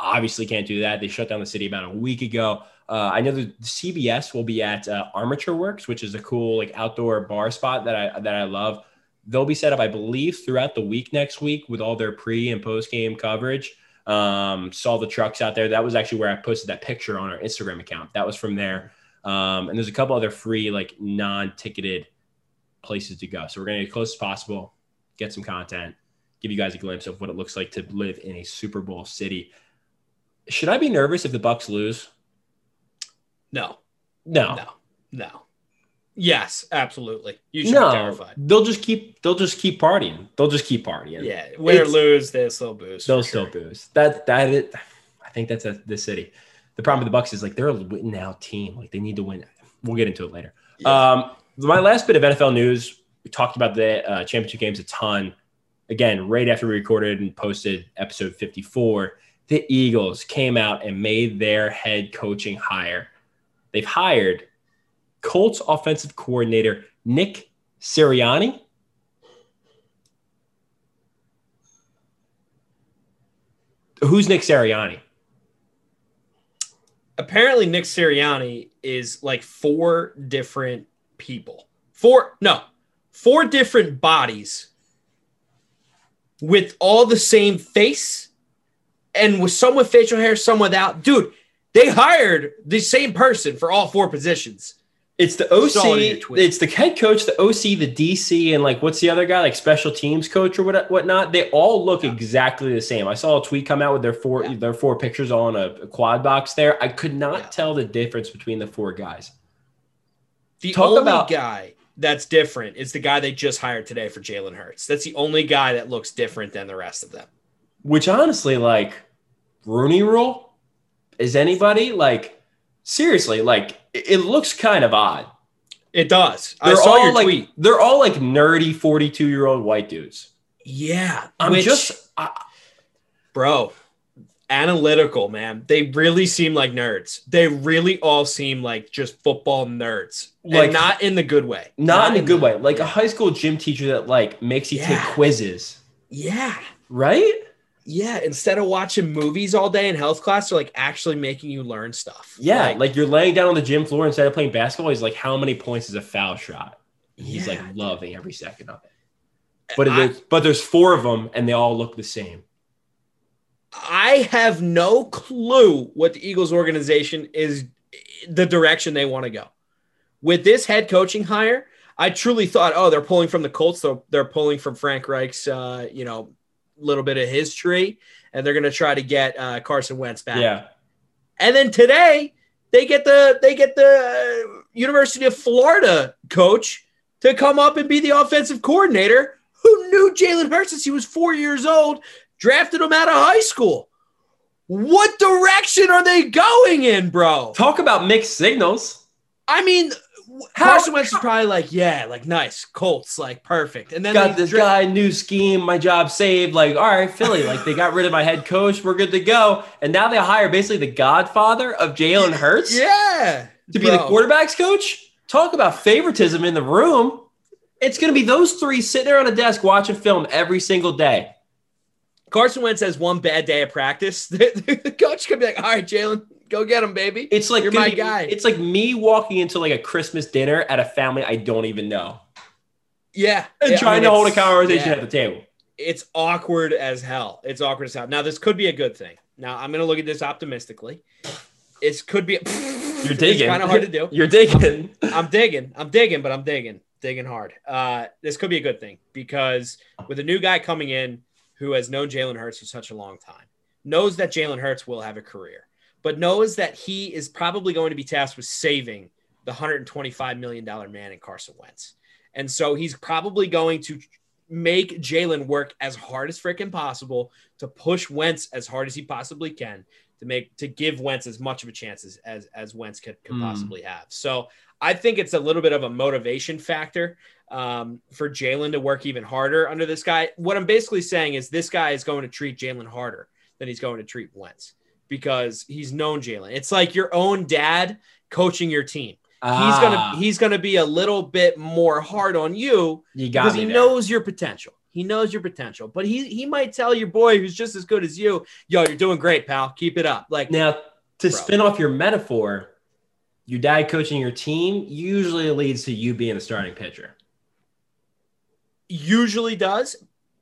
Obviously, can't do that. They shut down the city about a week ago. Uh, I know the CBS will be at uh, Armature Works, which is a cool like outdoor bar spot that I that I love. They'll be set up, I believe, throughout the week next week with all their pre and post game coverage. Um, saw the trucks out there. That was actually where I posted that picture on our Instagram account. That was from there. Um, and there's a couple other free like non-ticketed places to go. So we're gonna get as close as possible, get some content, give you guys a glimpse of what it looks like to live in a Super Bowl city. Should I be nervous if the Bucs lose? No, No. no, no. Yes, absolutely. You should No. be terrified. They'll just keep they'll just keep partying. They'll just keep partying. Yeah, win or lose, they'll still boost. They'll still sure. boost. That that it I think that's a, the city. The problem with the Bucs is like they're a win now team. Like they need to win. We'll get into it later. Yeah. Um, my last bit of NFL news. We talked about the uh, championship games a ton. Again, right after we recorded and posted episode 54, the Eagles came out and made their head coaching hire. They've hired Colts offensive coordinator Nick Sirianni. Who's Nick Sirianni? Apparently, Nick Sirianni is like four different people. Four, no, four different bodies with all the same face and with some with facial hair, some without. Dude, they hired the same person for all four positions. It's the Saw it in your OC. It's the head coach, the OC, the DC, and like what's the other guy? Like special teams coach or what whatnot. They all look exactly the same. I saw a tweet come out with their four Yeah. their four pictures on a, a quad box there. I could not Yeah. tell the difference between the four guys. The Talk only about- guy that's different is the guy they just hired today for Jalen Hurts. That's the only guy that looks different than the rest of them. Which honestly, like Rooney Rule, is anybody like seriously like it, looks kind of odd. It does. I They're saw all your like tweet. they're all like nerdy forty two year old white dudes. Yeah, I'm which- just I, bro analytical man they really seem like nerds they really all seem like just football nerds Like- and not in the good way not in a good the- way. Like a high school gym teacher that like makes you take quizzes, yeah right? Yeah instead of watching movies all day in health class they're like actually making you learn stuff Yeah, like, like, you're laying down on the gym floor instead of playing basketball. He's like, "How many points is a foul shot?" He's Yeah, like loving every second of it. But I- there's, but there's four of them, and they all look the same. I have no clue what the Eagles organization is, the direction they want to go. With this head coaching hire, I truly thought, oh, they're pulling from the Colts. They're, they're pulling from Frank Reich's, uh, you know, little bit of his tree, and they're going to try to get uh, Carson Wentz back. Yeah, And then today they get the they get the uh, University of Florida coach to come up and be the offensive coordinator who knew Jalen Hurts since he was four years old, drafted him out of high school. What direction are they going in, bro? talk about mixed signals. I mean, Carson Wentz is probably like, yeah, like nice, Colts, like perfect. And then Got this dra- guy, new scheme, my job saved. Like, all right, Philly, like they got rid of my head coach, we're good to go. And now they hire basically the godfather of Jalen Hurts yeah, to be the quarterbacks coach. Talk about favoritism in the room. It's going to be those three sitting there on a desk watching film every single day. Carson Wentz has one bad day of practice. the coach could be like, all right, Jalen, go get him, baby. It's like You're gonna my guy. It's like me walking into like a Christmas dinner at a family I don't even know Yeah. and Yeah, I trying mean, to hold a conversation yeah. at the table. It's awkward as hell. It's awkward as hell. Now, this could be a good thing. Now, I'm going to look at this optimistically. It could be. You're digging. Kind of hard to do. You're digging. I'm digging. I'm digging, but I'm digging. digging hard. Uh, this could be a good thing because with a new guy coming in who has known Jalen Hurts for such a long time, knows that Jalen Hurts will have a career, but knows that he is probably going to be tasked with saving the $125 million man in Carson Wentz. And so he's probably going to make Jalen work as hard as freaking possible to push Wentz as hard as he possibly can to make to give Wentz as much of a chance as as, as Wentz could, could mm. possibly have. So I think it's a little bit of a motivation factor um, for Jalen to work even harder under this guy. What I'm basically saying is this guy is going to treat Jalen harder than he's going to treat Wentz because he's known Jalen. It's like your own dad coaching your team. Ah. He's gonna he's gonna be a little bit more hard on you, you because he there. knows your potential. He knows your potential, but he he might tell your boy who's just as good as you, yo, you're doing great, pal. Keep it up. Like now, to bro. spin off your metaphor, your dad coaching your team usually leads to you being a starting pitcher. Usually does,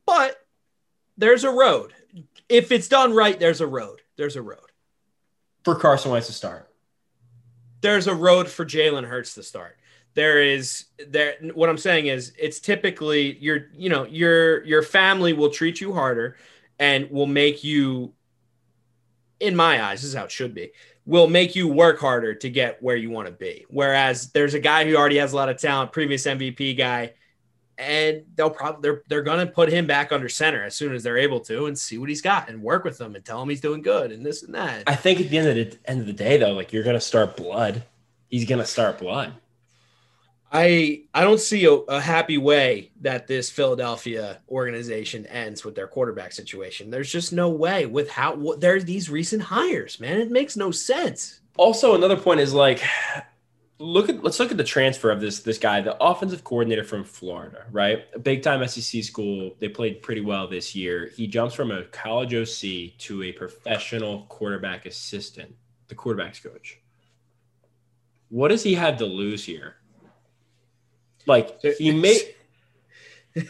but there's a road. If it's done right, there's a road. There's a road. For Carson Wentz to start. There's a road for Jalen Hurts to start. There is there what i'm saying is it's typically your you know your your family will treat you harder and will make you in my eyes this is how it should be will make you work harder to get where you want to be. Whereas there's a guy who already has a lot of talent previous mvp guy and they'll probably they're, they're gonna put him back under center as soon as they're able to and see what he's got and work with him and tell him he's doing good and this and that i think at the end of the end of the day though like you're gonna start blood he's gonna start blood I I don't see a, a, happy way that this Philadelphia organization ends with their quarterback situation. There's just no way with how what, there's these recent hires, man. It makes no sense. Also, another point is like look at let's look at the transfer of this this guy, the offensive coordinator from Florida, right? A big time SEC school. They played pretty well this year. He jumps from a college OC to a professional quarterback assistant, the quarterback's coach. What does he have to lose here? Like he may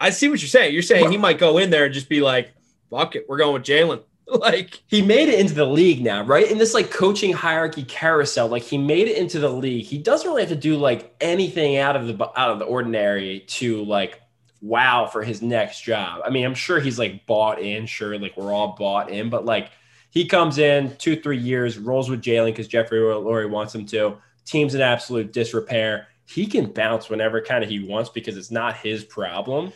I see what you're saying. You're saying he might go in there and just be like, "Fuck it, we're going with Jalen." like he made it into the league now, right? In this like coaching hierarchy carousel, like he made it into the league. He doesn't really have to do like anything out of the out of the ordinary to like wow for his next job. I mean, I'm sure he's like bought in. Sure, like we're all bought in, but like he comes in two three years, rolls with Jalen because Jeffrey Lurie wants him to. Team's in absolute disrepair he can bounce whenever kind of he wants because it's not his problem.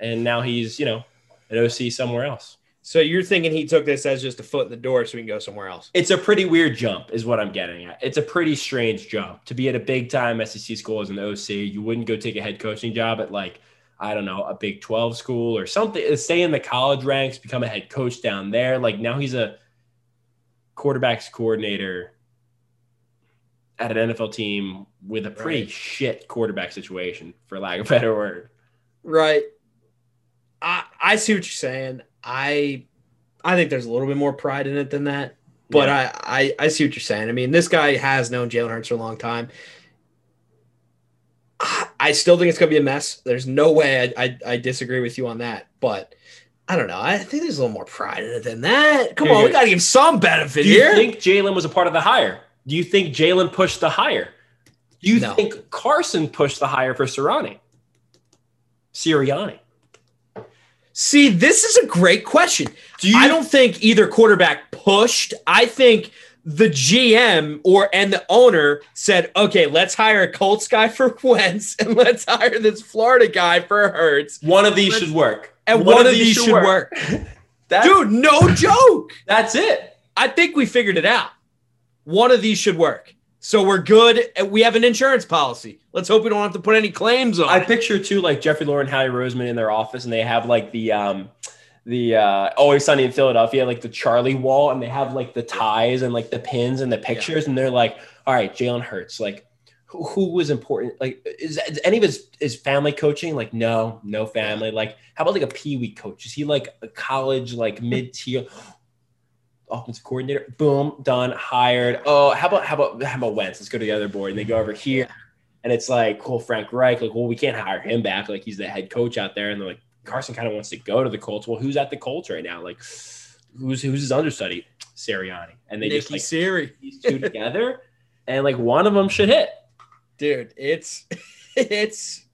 And now he's, you know, an OC somewhere else. So you're thinking he took this as just a foot in the door so he can go somewhere else? It's a pretty weird jump, is what I'm getting at. It's a pretty strange jump to be at a big time SEC school as an OC. You wouldn't go take a head coaching job at like, I don't know, a Big 12 school or something. Stay in the college ranks, become a head coach down there. Like now he's a quarterbacks coordinator at an NFL team with a pretty right. shit quarterback situation, for lack of a better word. Right. I I see what you're saying. I I think there's a little bit more pride in it than that. But yeah. I, I I see what you're saying. I mean, this guy has known Jalen Hurts for a long time. I still think it's gonna be a mess. There's no way I, I, I disagree with you on that, but I don't know. I think there's a little more pride in it than that. Come here, on, we gotta give some benefit Do here. you think Jalen was a part of the hire? Do you think Jalen pushed the hire? Do you no. think Carson pushed the hire for Sirianni? Sirianni. See, this is a great question. Do you, I don't think either quarterback pushed. I think the GM or and the owner said, "Okay, let's hire a Colts guy for Wentz and let's hire this Florida guy for Hurts. One of these let's, should work. And one, one of, these, these should work." work. Dude, no joke. That's it. I think we figured it out. One of these should work. So we're good. We have an insurance policy. Let's hope we don't have to put any claims on. I picture too, like Jeffrey Lurie and Howie Roseman in their office, and they have like the um, the uh, Always Sunny in Philadelphia, like the Charlie wall, and they have like the ties and like the pins and the pictures, yeah. and they're like, all right, Jalen Hurts, like who, who, was important? Like, is, is, any of his his family coaching? Like, no, no family. Like, how about like a pee wee coach? Is he like a college like mid tier? Offensive coordinator. Boom, done, hired. Oh, how about how about how about Wentz? Let's go to the other board. And they go over here, and it's like, cool, Frank Reich. Like, well, we can't hire him back. Like, he's the head coach out there. And they're like, Carson kind of wants to go to the Colts. Well, who's at the Colts right now? Like, who's who's his understudy? Sirianni. And they Nicky just like Siri. these two together, and like one of them should hit. Dude, it's it's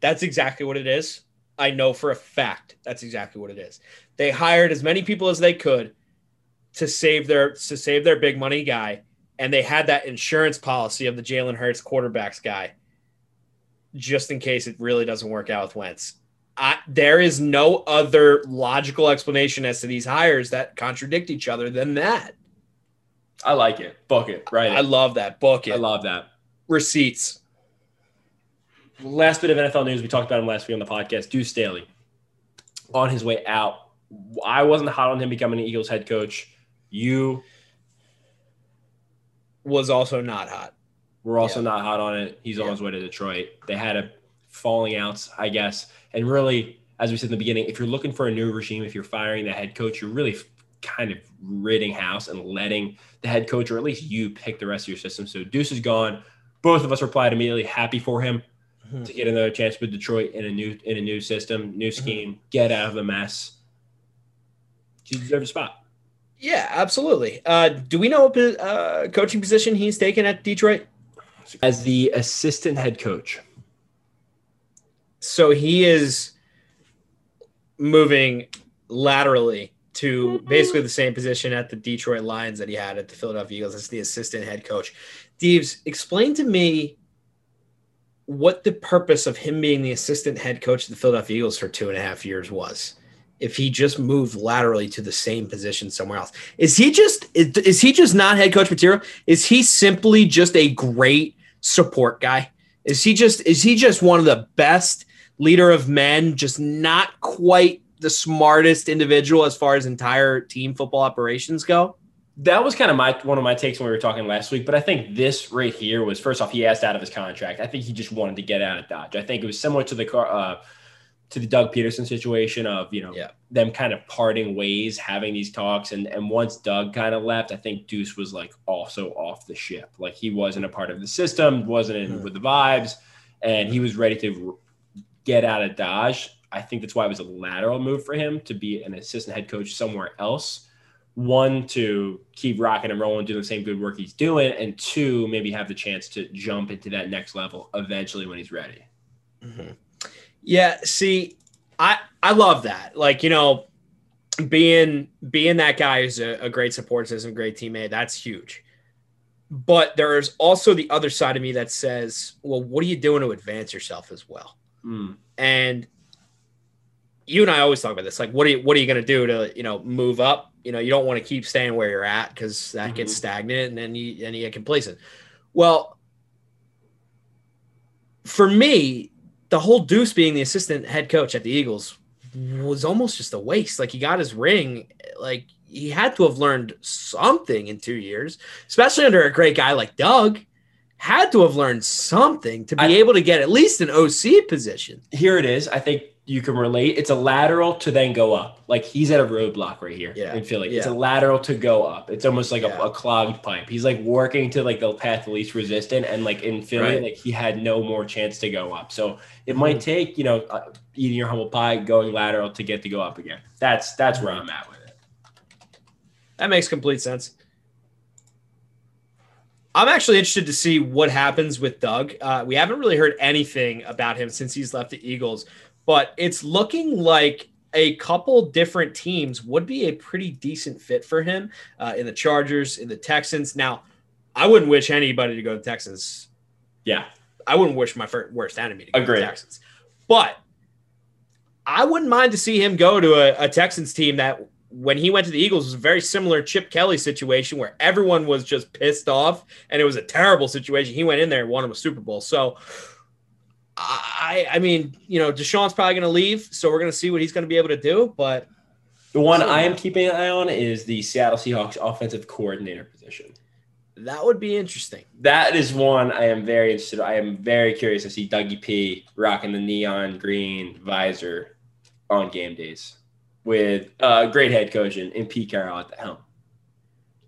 that's exactly what it is. I know for a fact that's exactly what it is. They hired as many people as they could to save their to save their big money guy, and they had that insurance policy of the Jalen Hurts quarterbacks guy, just in case it really doesn't work out with Wentz. I, there is no other logical explanation as to these hires that contradict each other than that. I like it. Book it. Right. I love that. Book it. I love that. Receipts. Last bit of NFL news. We talked about him last week on the podcast. Deuce Staley on his way out. I wasn't hot on him becoming an Eagles head coach. You was also not hot. We're also Yeah. not hot on it. He's on his way to Detroit. They had a falling outs, I guess. And really, as we said in the beginning, if you're looking for a new regime, if you're firing the head coach, you're really kind of ridding house and letting the head coach, or at least you, pick the rest of your system. So Deuce is gone. Both of us replied immediately, happy for him Mhm. to get another chance with Detroit in a new in a new system, Mm-hmm. new scheme, get out of the mess. He deserves a spot. Yeah, absolutely. Uh, do we know what uh, coaching position he's taken at Detroit? As the assistant head coach. So he is moving laterally to basically the same position at the Detroit Lions that he had at the Philadelphia Eagles as the assistant head coach. Deves, explain to me what the purpose of him being the assistant head coach of the Philadelphia Eagles for two and a half years was. If he just moved laterally to the same position somewhere else, is he just is, is he just not head coach material? Is he simply just a great support guy? Is he just is he just one of the best leader of men, just not quite the smartest individual as far as entire team football operations go? That was kind of my one of my takes when we were talking last week. But I think this right here was first off, he asked out of his contract. I think he just wanted to get out of Dodge. I think it was similar to the car uh, to the Doug Pederson situation of you know Yeah. them kind of parting ways, having these talks, and and once Doug kind of left, I think Deuce was like also off the ship. Like he wasn't a part of the system, wasn't in Mhm. with the vibes, and he was ready to get out of Dodge. I think that's why it was a lateral move for him to be an assistant head coach somewhere else. One, to keep rocking and rolling, doing the same good work he's doing, and two, maybe have the chance to jump into that next level eventually when he's ready. Yeah, see, I I love that. Like, you know, being being that guy who's a, a great support system, great teammate, that's huge. But there's also the other side of me that says, well, what are you doing to advance yourself as well? Mm. And you and I always talk about this. Like, what are you what are you gonna do to, you know, move up? You know, you don't want to keep staying where you're at because that gets Mhm. stagnant and then you and you get complacent. Well, for me, the whole Deuce being the assistant head coach at the Eagles was almost just a waste. Like he got his ring, like he had to have learned something in two years, especially under a great guy like Doug. Had to have learned something to be I- able to get at least an OC position. Here it is. I think you can relate. It's a lateral to then go up. Like he's at a roadblock right here Yeah. in Philly. It's a lateral to go up. It's almost like Yeah. a, a clogged pipe. He's like working to like the path least resistant, and like in Philly, Right. like he had no more chance to go up. So it Mhm. might take you know uh, eating your humble pie, going lateral to get to go up again. That's that's where I'm at with it. That makes complete sense. I'm actually interested to see what happens with Doug. Uh, we haven't really heard anything about him since he's left the Eagles, but it's looking like a couple different teams would be a pretty decent fit for him uh, in the Chargers, in the Texans. Now, I wouldn't wish anybody to go to Texans. Yeah, I wouldn't wish my worst enemy to go to Agreed. the Texans, but I wouldn't mind to see him go to a, a Texans team that when he went to the Eagles was a very similar Chip Kelly situation where everyone was just pissed off and it was a terrible situation. He went in there and won him a Super Bowl. So I I mean, you know, Deshaun's probably going to leave, so we're going to see what he's going to be able to do, but the one I am keeping an eye on is the Seattle Seahawks offensive coordinator position. that would be interesting. That is one I am very interested. I am very curious to see Dougie P rocking the neon green visor on game days with a great head coach and, and Pete Carroll at the helm.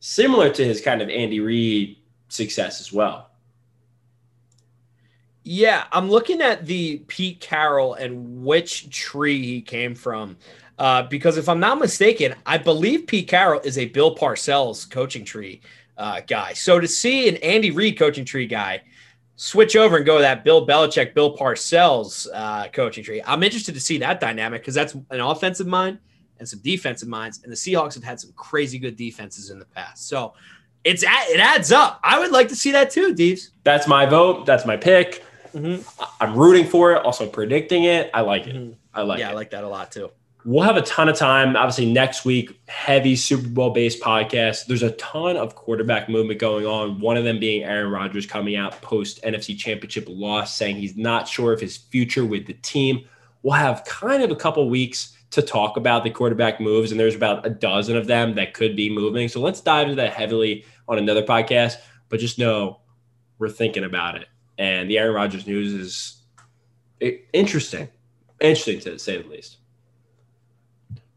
Similar to his kind of Andy Reid success as well. Yeah, I'm looking at the Pete Carroll and which tree he came from. Uh, because if I'm not mistaken, I believe Pete Carroll is a Bill Parcells coaching tree uh, guy. So to see an Andy Reid coaching tree guy switch over and go that Bill Belichick, Bill Parcells uh, coaching tree. I'm interested to see that dynamic because that's an offensive mind and some defensive minds, and the Seahawks have had some crazy good defenses in the past. So it's it adds up. I would like to see that too, Deeves. That's my vote. That's my pick. Mm-hmm. I'm rooting for it. Also predicting it. I like it. Mm-hmm. I like. Yeah, it. I like that a lot too. We'll have a ton of time. Obviously, next week, heavy Super Bowl based podcast. There's a ton of quarterback movement going on. One of them being Aaron Rodgers coming out post NFC Championship loss, saying he's not sure of his future with the team. We'll have kind of a couple weeks to talk about the quarterback moves, and there's about a dozen of them that could be moving. So let's dive into that heavily on another podcast. But just know we're thinking about it. And the Aaron Rodgers news is interesting, interesting to say the least.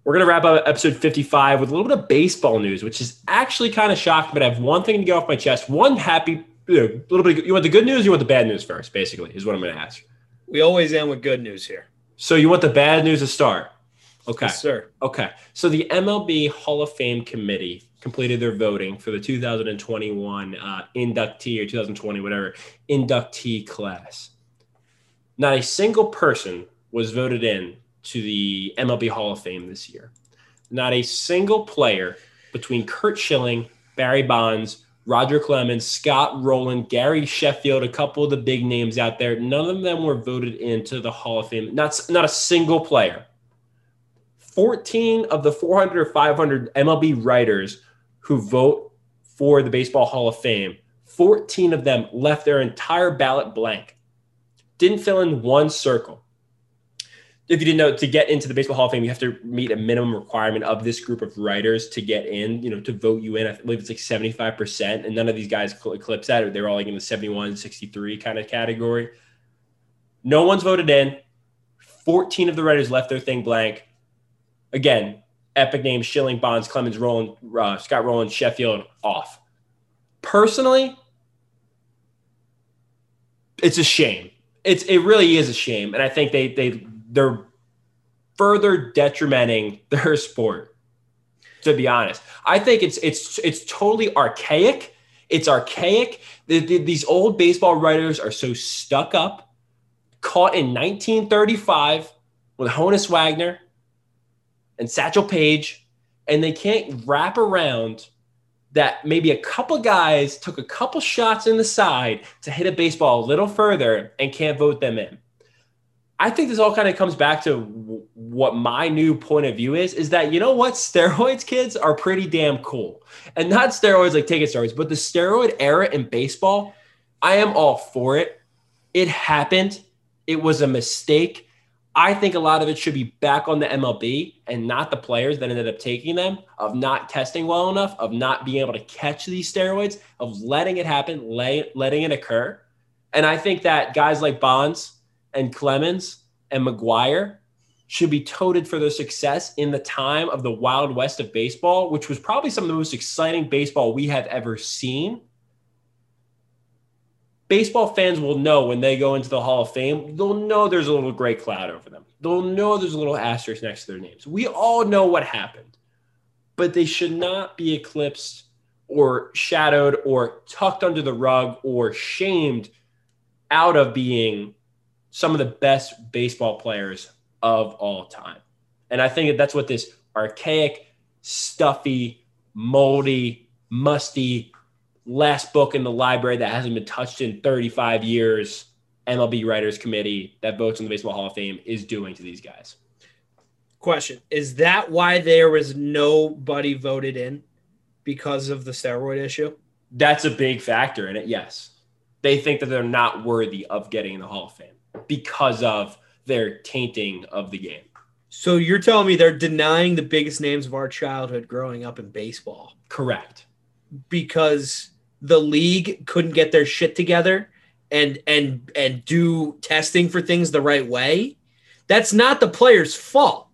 We're going to wrap up episode 55 with a little bit of baseball news, which is actually kind of shocking, but I have one thing to get off my chest. One happy, you know, a little bit. You want the good news? you want the bad news first? Basically, is what I'm going to ask. We always end with good news here. So you want the bad news to start? Okay. Yes, sir. Okay. So the MLB Hall of Fame committee completed their voting for the 2021 uh, inductee or 2020, whatever, inductee class. Not a single person was voted in to the MLB Hall of Fame this year. Not a single player between Curt Schilling, Barry Bonds, Roger Clemens, Scott Rolen, Gary Sheffield, a couple of the big names out there. None of them were voted into the Hall of Fame. Not, not a single player. 14 of the 400 or 500 MLB writers who vote for the Baseball Hall of Fame, 14 of them left their entire ballot blank. Didn't fill in one circle. If you didn't know, to get into the Baseball Hall of Fame, you have to meet a minimum requirement of this group of writers to get in, you know, to vote you in. I believe it's like 75%. And none of these guys clips that. They were all like in the 71, 63 kind of category. No one's voted in. 14 of the writers left their thing blank. Again, epic names Schilling, Bonds, Clemens, Rolen, uh, Scott Rolen, Sheffield off. Personally, it's a shame. It's it really is a shame, and I think they they they're further detrimenting their sport. To be honest, I think it's it's it's totally archaic. It's archaic. The, the, these old baseball writers are so stuck up. Caught in 1935 with Honus Wagner and Satchel Paige, and they can't wrap around that maybe a couple guys took a couple shots in the side to hit a baseball a little further and can't vote them in. I think this all kind of comes back to w- what my new point of view is is that you know what steroids kids are pretty damn cool. And not steroids like taking steroids, but the steroid era in baseball, I am all for it. It happened. It was a mistake. I think a lot of it should be back on the MLB and not the players that ended up taking them, of not testing well enough, of not being able to catch these steroids, of letting it happen, lay, letting it occur. And I think that guys like Bonds and Clemens and McGwire should be toted for their success in the time of the Wild West of baseball, which was probably some of the most exciting baseball we have ever seen baseball fans will know when they go into the Hall of Fame, they'll know there's a little gray cloud over them. They'll know there's a little asterisk next to their names. We all know what happened, but they should not be eclipsed or shadowed or tucked under the rug or shamed out of being some of the best baseball players of all time. And I think that that's what this archaic, stuffy, moldy, musty, last book in the library that hasn't been touched in 35 years MLB Writers Committee that votes on the Baseball Hall of Fame is doing to these guys. Question Is that why there was nobody voted in because of the steroid issue? That's a big factor in it, yes. They think that they're not worthy of getting in the Hall of Fame because of their tainting of the game. So you're telling me they're denying the biggest names of our childhood growing up in baseball? Correct. Because the league couldn't get their shit together and and and do testing for things the right way that's not the players fault.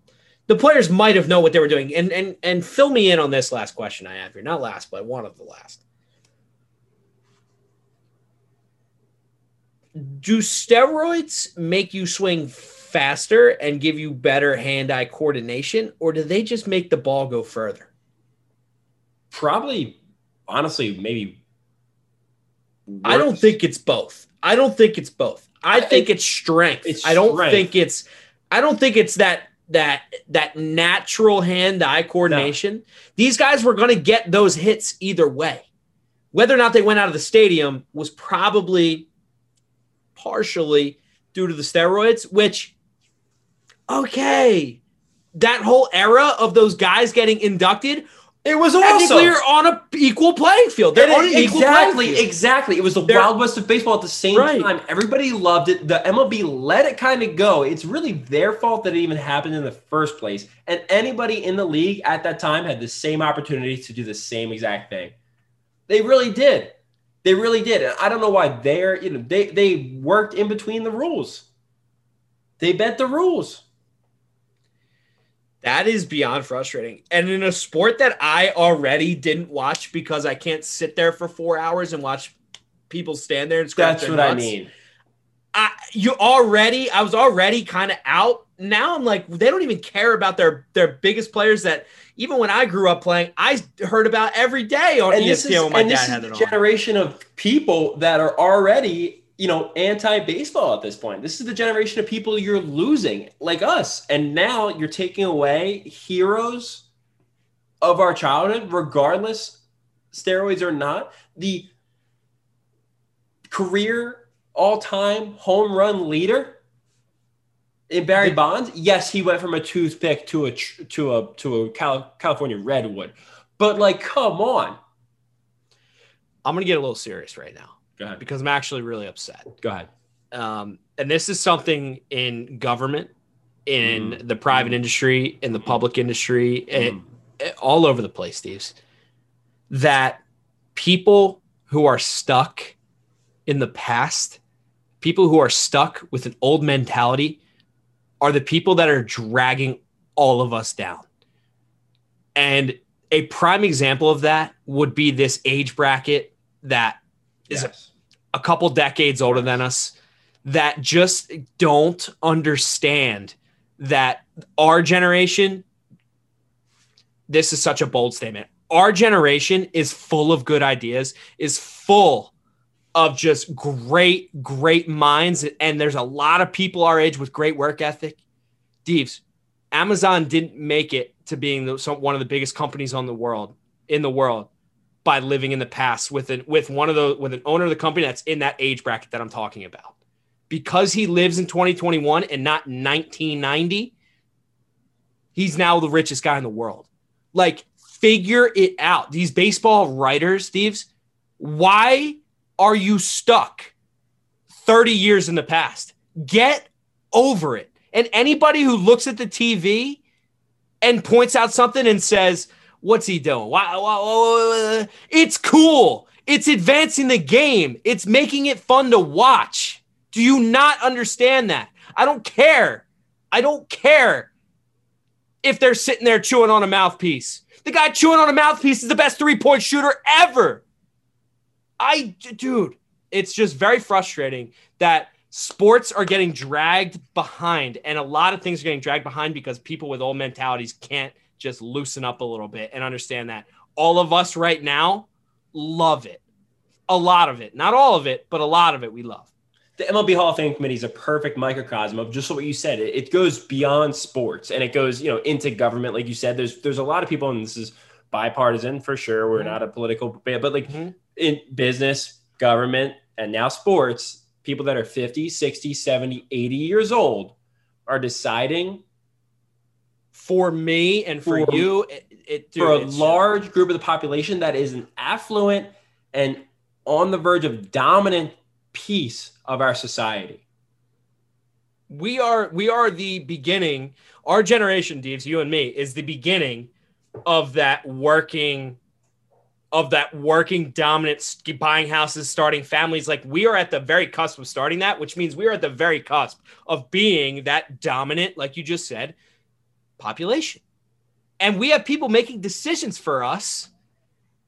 The players might have known what they were doing. And and and fill me in on this last question i have here. Not last but one of the last. Do steroids make you swing faster and give you better hand-eye coordination or do they just make the ball go further? Probably honestly maybe I don't think it's both. I don't think it's both. I think it's strength. it's I don't strength. think it's I don't think it's that that that natural hand-eye coordination. These guys were going to get those hits either way. Whether or not they went out of the stadium was probably partially due to the steroids, which okay, that whole era of those guys getting inducted, It was technically awesome. are on a equal playing field. They're on an equal playing exactly, field. exactly. It was the They're- wild west of baseball at the same Right. time. Everybody loved it. The MLB let it kind of go. It's really their fault that it even happened in the first place. And anybody in the league at that time had the same opportunity to do the same exact thing. They really did. They really did. And I don't know why they're, you know, they they worked in between the rules. They bent the rules. That is beyond frustrating. And in a sport that I already didn't watch because I can't sit there for four hours and watch people stand there and scratch That's what I mean. I, you already, I was already kind of out. Now I'm like, they don't even care about their their biggest players that even when I grew up playing, I heard about every day on and ESPN is, when my and dad this is had the it on. generation of people that are already you know anti-baseball at this point. This is the generation of people you're losing like us. And now you're taking away heroes of our childhood regardless steroids or not. The career all-time home run leader in Barry Bonds, yes, he went from a toothpick to a to a to a Cal- California redwood, but like, come on. I'm gonna get a little serious right now Go ahead. because I'm actually really upset. Go ahead. um, and this is something in government, in Mm. the private Mm. industry, in the public industry, Mm. eh, all over the place, Steve's, that people who are stuck in the past, people who are stuck with an old mentality, are the people that are dragging all of us down. And a prime example of that would be this age bracket that is Yes. a couple decades older than us that just don't understand that our generation this is such a bold statement our generation is full of good ideas is full of just great great minds and there's a lot of people our age with great work ethic Deeves, amazon didn't make it to being the, some, one of the biggest companies on the world in the world by living in the past with an with one of the with an owner of the company that's in that age bracket that I'm talking about. Because he lives in 2021 and not 1990, he's now the richest guy in the world. Like figure it out. These baseball writers, Steves, why are you stuck 30 years in the past? Get over it. And anybody who looks at the TV and points out something and says, What's he doing? Why, why- why- It's cool. It's advancing the game. It's making it fun to watch. Do you not understand that? I don't care. I don't care if they're sitting there chewing on a mouthpiece. The guy chewing on a mouthpiece is the best three point shooter ever. I, dude, it's just very frustrating that sports are getting dragged behind, and a lot of things are getting dragged behind because people with old mentalities can't just loosen up a little bit and understand that. All of us right now love it. A lot of it. Not all of it, but a lot of it we love. The MLB Hall of Fame committee is a perfect microcosm of just what you said. It, it goes beyond sports and it goes, you know, into government. Like you said, there's there's a lot of people, and this is bipartisan for sure. We're Mhm. not a political, but like Mhm. in business, government, and now sports, people that are 50, 60, 70, 80 years old are deciding For me and for, For- you, it, it dude, for a large group of the population that is an affluent and on the verge of dominant piece of our society. we are we are the beginning our generation Deeves, you and me is the beginning of that working of that working dominant buying houses starting families like we are at the very cusp of starting that which means we are at the very cusp of being that dominant like you just said population and we have people making decisions for us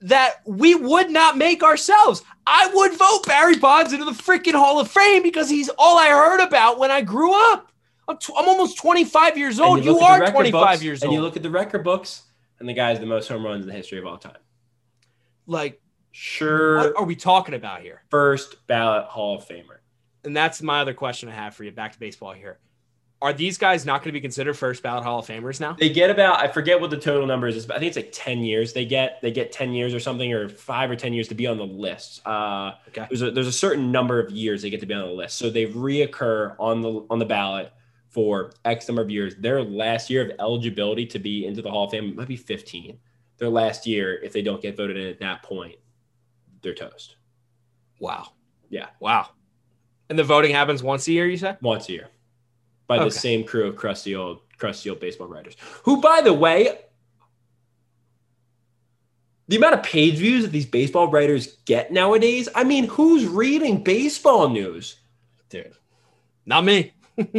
that we would not make ourselves. I would vote Barry Bonds into the freaking Hall of Fame because he's all I heard about when I grew up. I'm, tw- I'm almost 25 years old. You, look are 25 books, years old. and you look at the record books, and the guy's the most home runs in the history of all time. like, Sure. What are we talking about here? First ballot Hall of Famer. And that's my other question I have for you. Back to baseball here. Are these guys not going to be considered first ballot Hall of Famers now? They get about I forget what the total number is. but I think it's like ten years. They get they get ten years or something, or five or ten years to be on the list. Uh, Okay. There's a there's a certain number of years they get to be on the list, so they reoccur on the on the ballot for X number of years. Their last year of eligibility to be into the Hall of Fame might be 15. Their last year, if they don't get voted in at that point, they're toast. Wow. Yeah. Wow. And the voting happens once a year, you said? once a year by the same crew of crusty old crusty old baseball writers who by the way the amount of page views that these baseball writers get nowadays i mean who's reading baseball news Dude. Not me.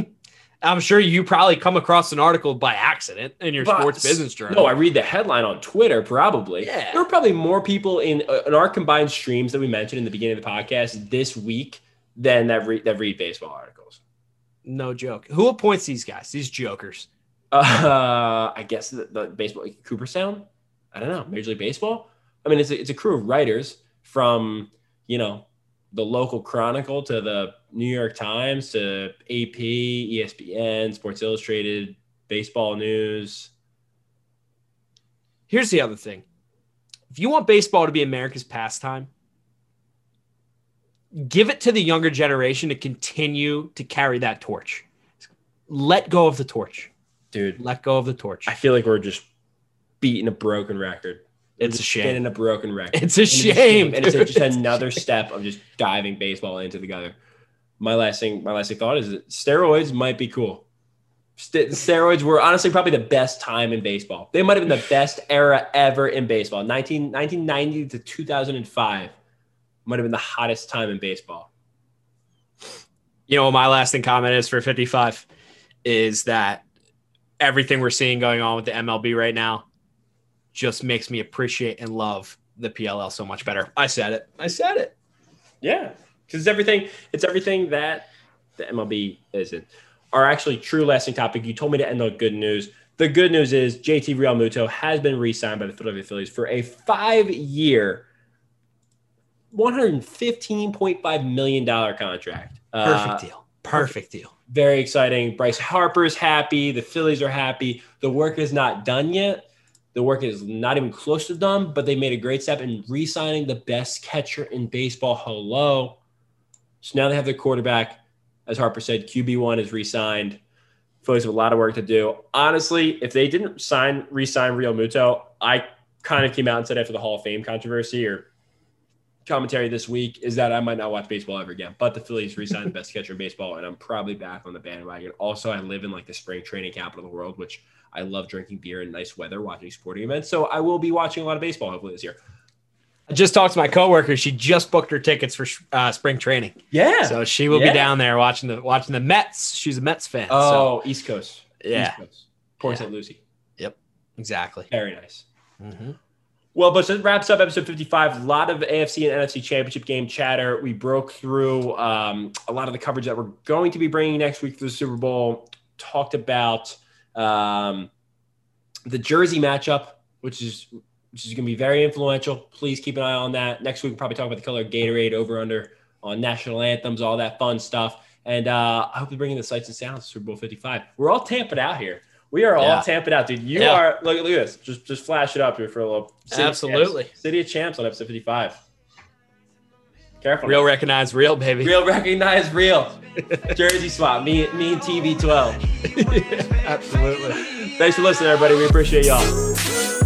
I'm sure you probably come across an article by accident in your But- sports business journal. no i read the headline on twitter probably Yeah. there are probably more people in uh, in our combined streams that we mentioned in the beginning of the podcast this week than that read that read baseball articles no joke. Who appoints these guys? These jokers. Uh, I guess the, the baseball Cooperstown. I don't know. Major League Baseball. I mean, it's a, it's a crew of writers from you know the local Chronicle to the New York Times to AP, ESPN, Sports Illustrated, Baseball News. Here's the other thing. If you want baseball to be America's pastime, give it to the younger generation to continue to carry that torch. Let go of the torch. Dude, Let go of the torch. I feel like we're just beating a broken record. We're It's a shame. Getting a broken record. It's a And shame. and it's just another step of just diving baseball into the gutter. My last thing, my last thing thought is that steroids might be cool. St- steroids were honestly probably the best time in baseball. They might have been the best era ever in baseball. 19, 1990 to 2005 might have been the hottest time in baseball. you know my lasting comment is for 55 is that everything we're seeing going on with the MLB right now just makes me appreciate and love the PLL so much better. I said it. I said it. Yeah, because it's everything. It's everything that the MLB isn't. Our actually true lasting topic. You told me to end on good news. The good news is JT Realmuto has been re-signed by the Philadelphia Phillies for a five-year, one hundred fifteen point five million dollar contract. Perfect Uh, deal. Perfect deal. very exciting. Bryce Harper's happy. The Phillies are happy. The work is not done yet. The work is not even close to done, but they made a great step in re signing the best catcher in baseball. Hello. So now they have their quarterback. As Harper said, QB1 is re signed. Phillies have a lot of work to do. Honestly, if they didn't sign re sign Realmuto, I kind of came out and said after the Hall of Fame controversy or commentary this week is that I might not watch baseball ever again. But the Phillies re-signed the best catcher in baseball, and I'm probably back on the bandwagon. Also, I live in like the spring training capital of the world, which I love drinking beer in nice weather, watching sporting events. So I will be watching a lot of baseball hopefully this year. I just talked to my coworker. She just booked her tickets for uh, spring training, Yeah. so she will Yeah. be down there watching the watching the Mets. She's a Mets fan. so oh, East Coast. yeah, East Coast. Port Yeah. St. Lucie. Yep, exactly. Very nice. Mhm. Well, but that wraps up episode 55. A lot of AFC and NFC championship game chatter. We broke through um, a lot of the coverage that we're going to be bringing next week for the Super Bowl. Talked about um, the Jersey matchup, which is which is going to be very influential. Please keep an eye on that. Next week, we'll probably talk about the color Gatorade over under on national anthems, all that fun stuff. And uh, I hope to bring in the sights and sounds Super Bowl 55. We're all tamping out here. We are all Yeah. tamped out, dude. You Yeah. are look, look at this. Just just flash it up here for a little. City Absolutely. Champs. City of Champs on episode 55. Careful. Real recognize real, baby. real recognize real. Jersey swap. Me me and TB12. Absolutely. Thanks for listening, everybody. We appreciate y'all.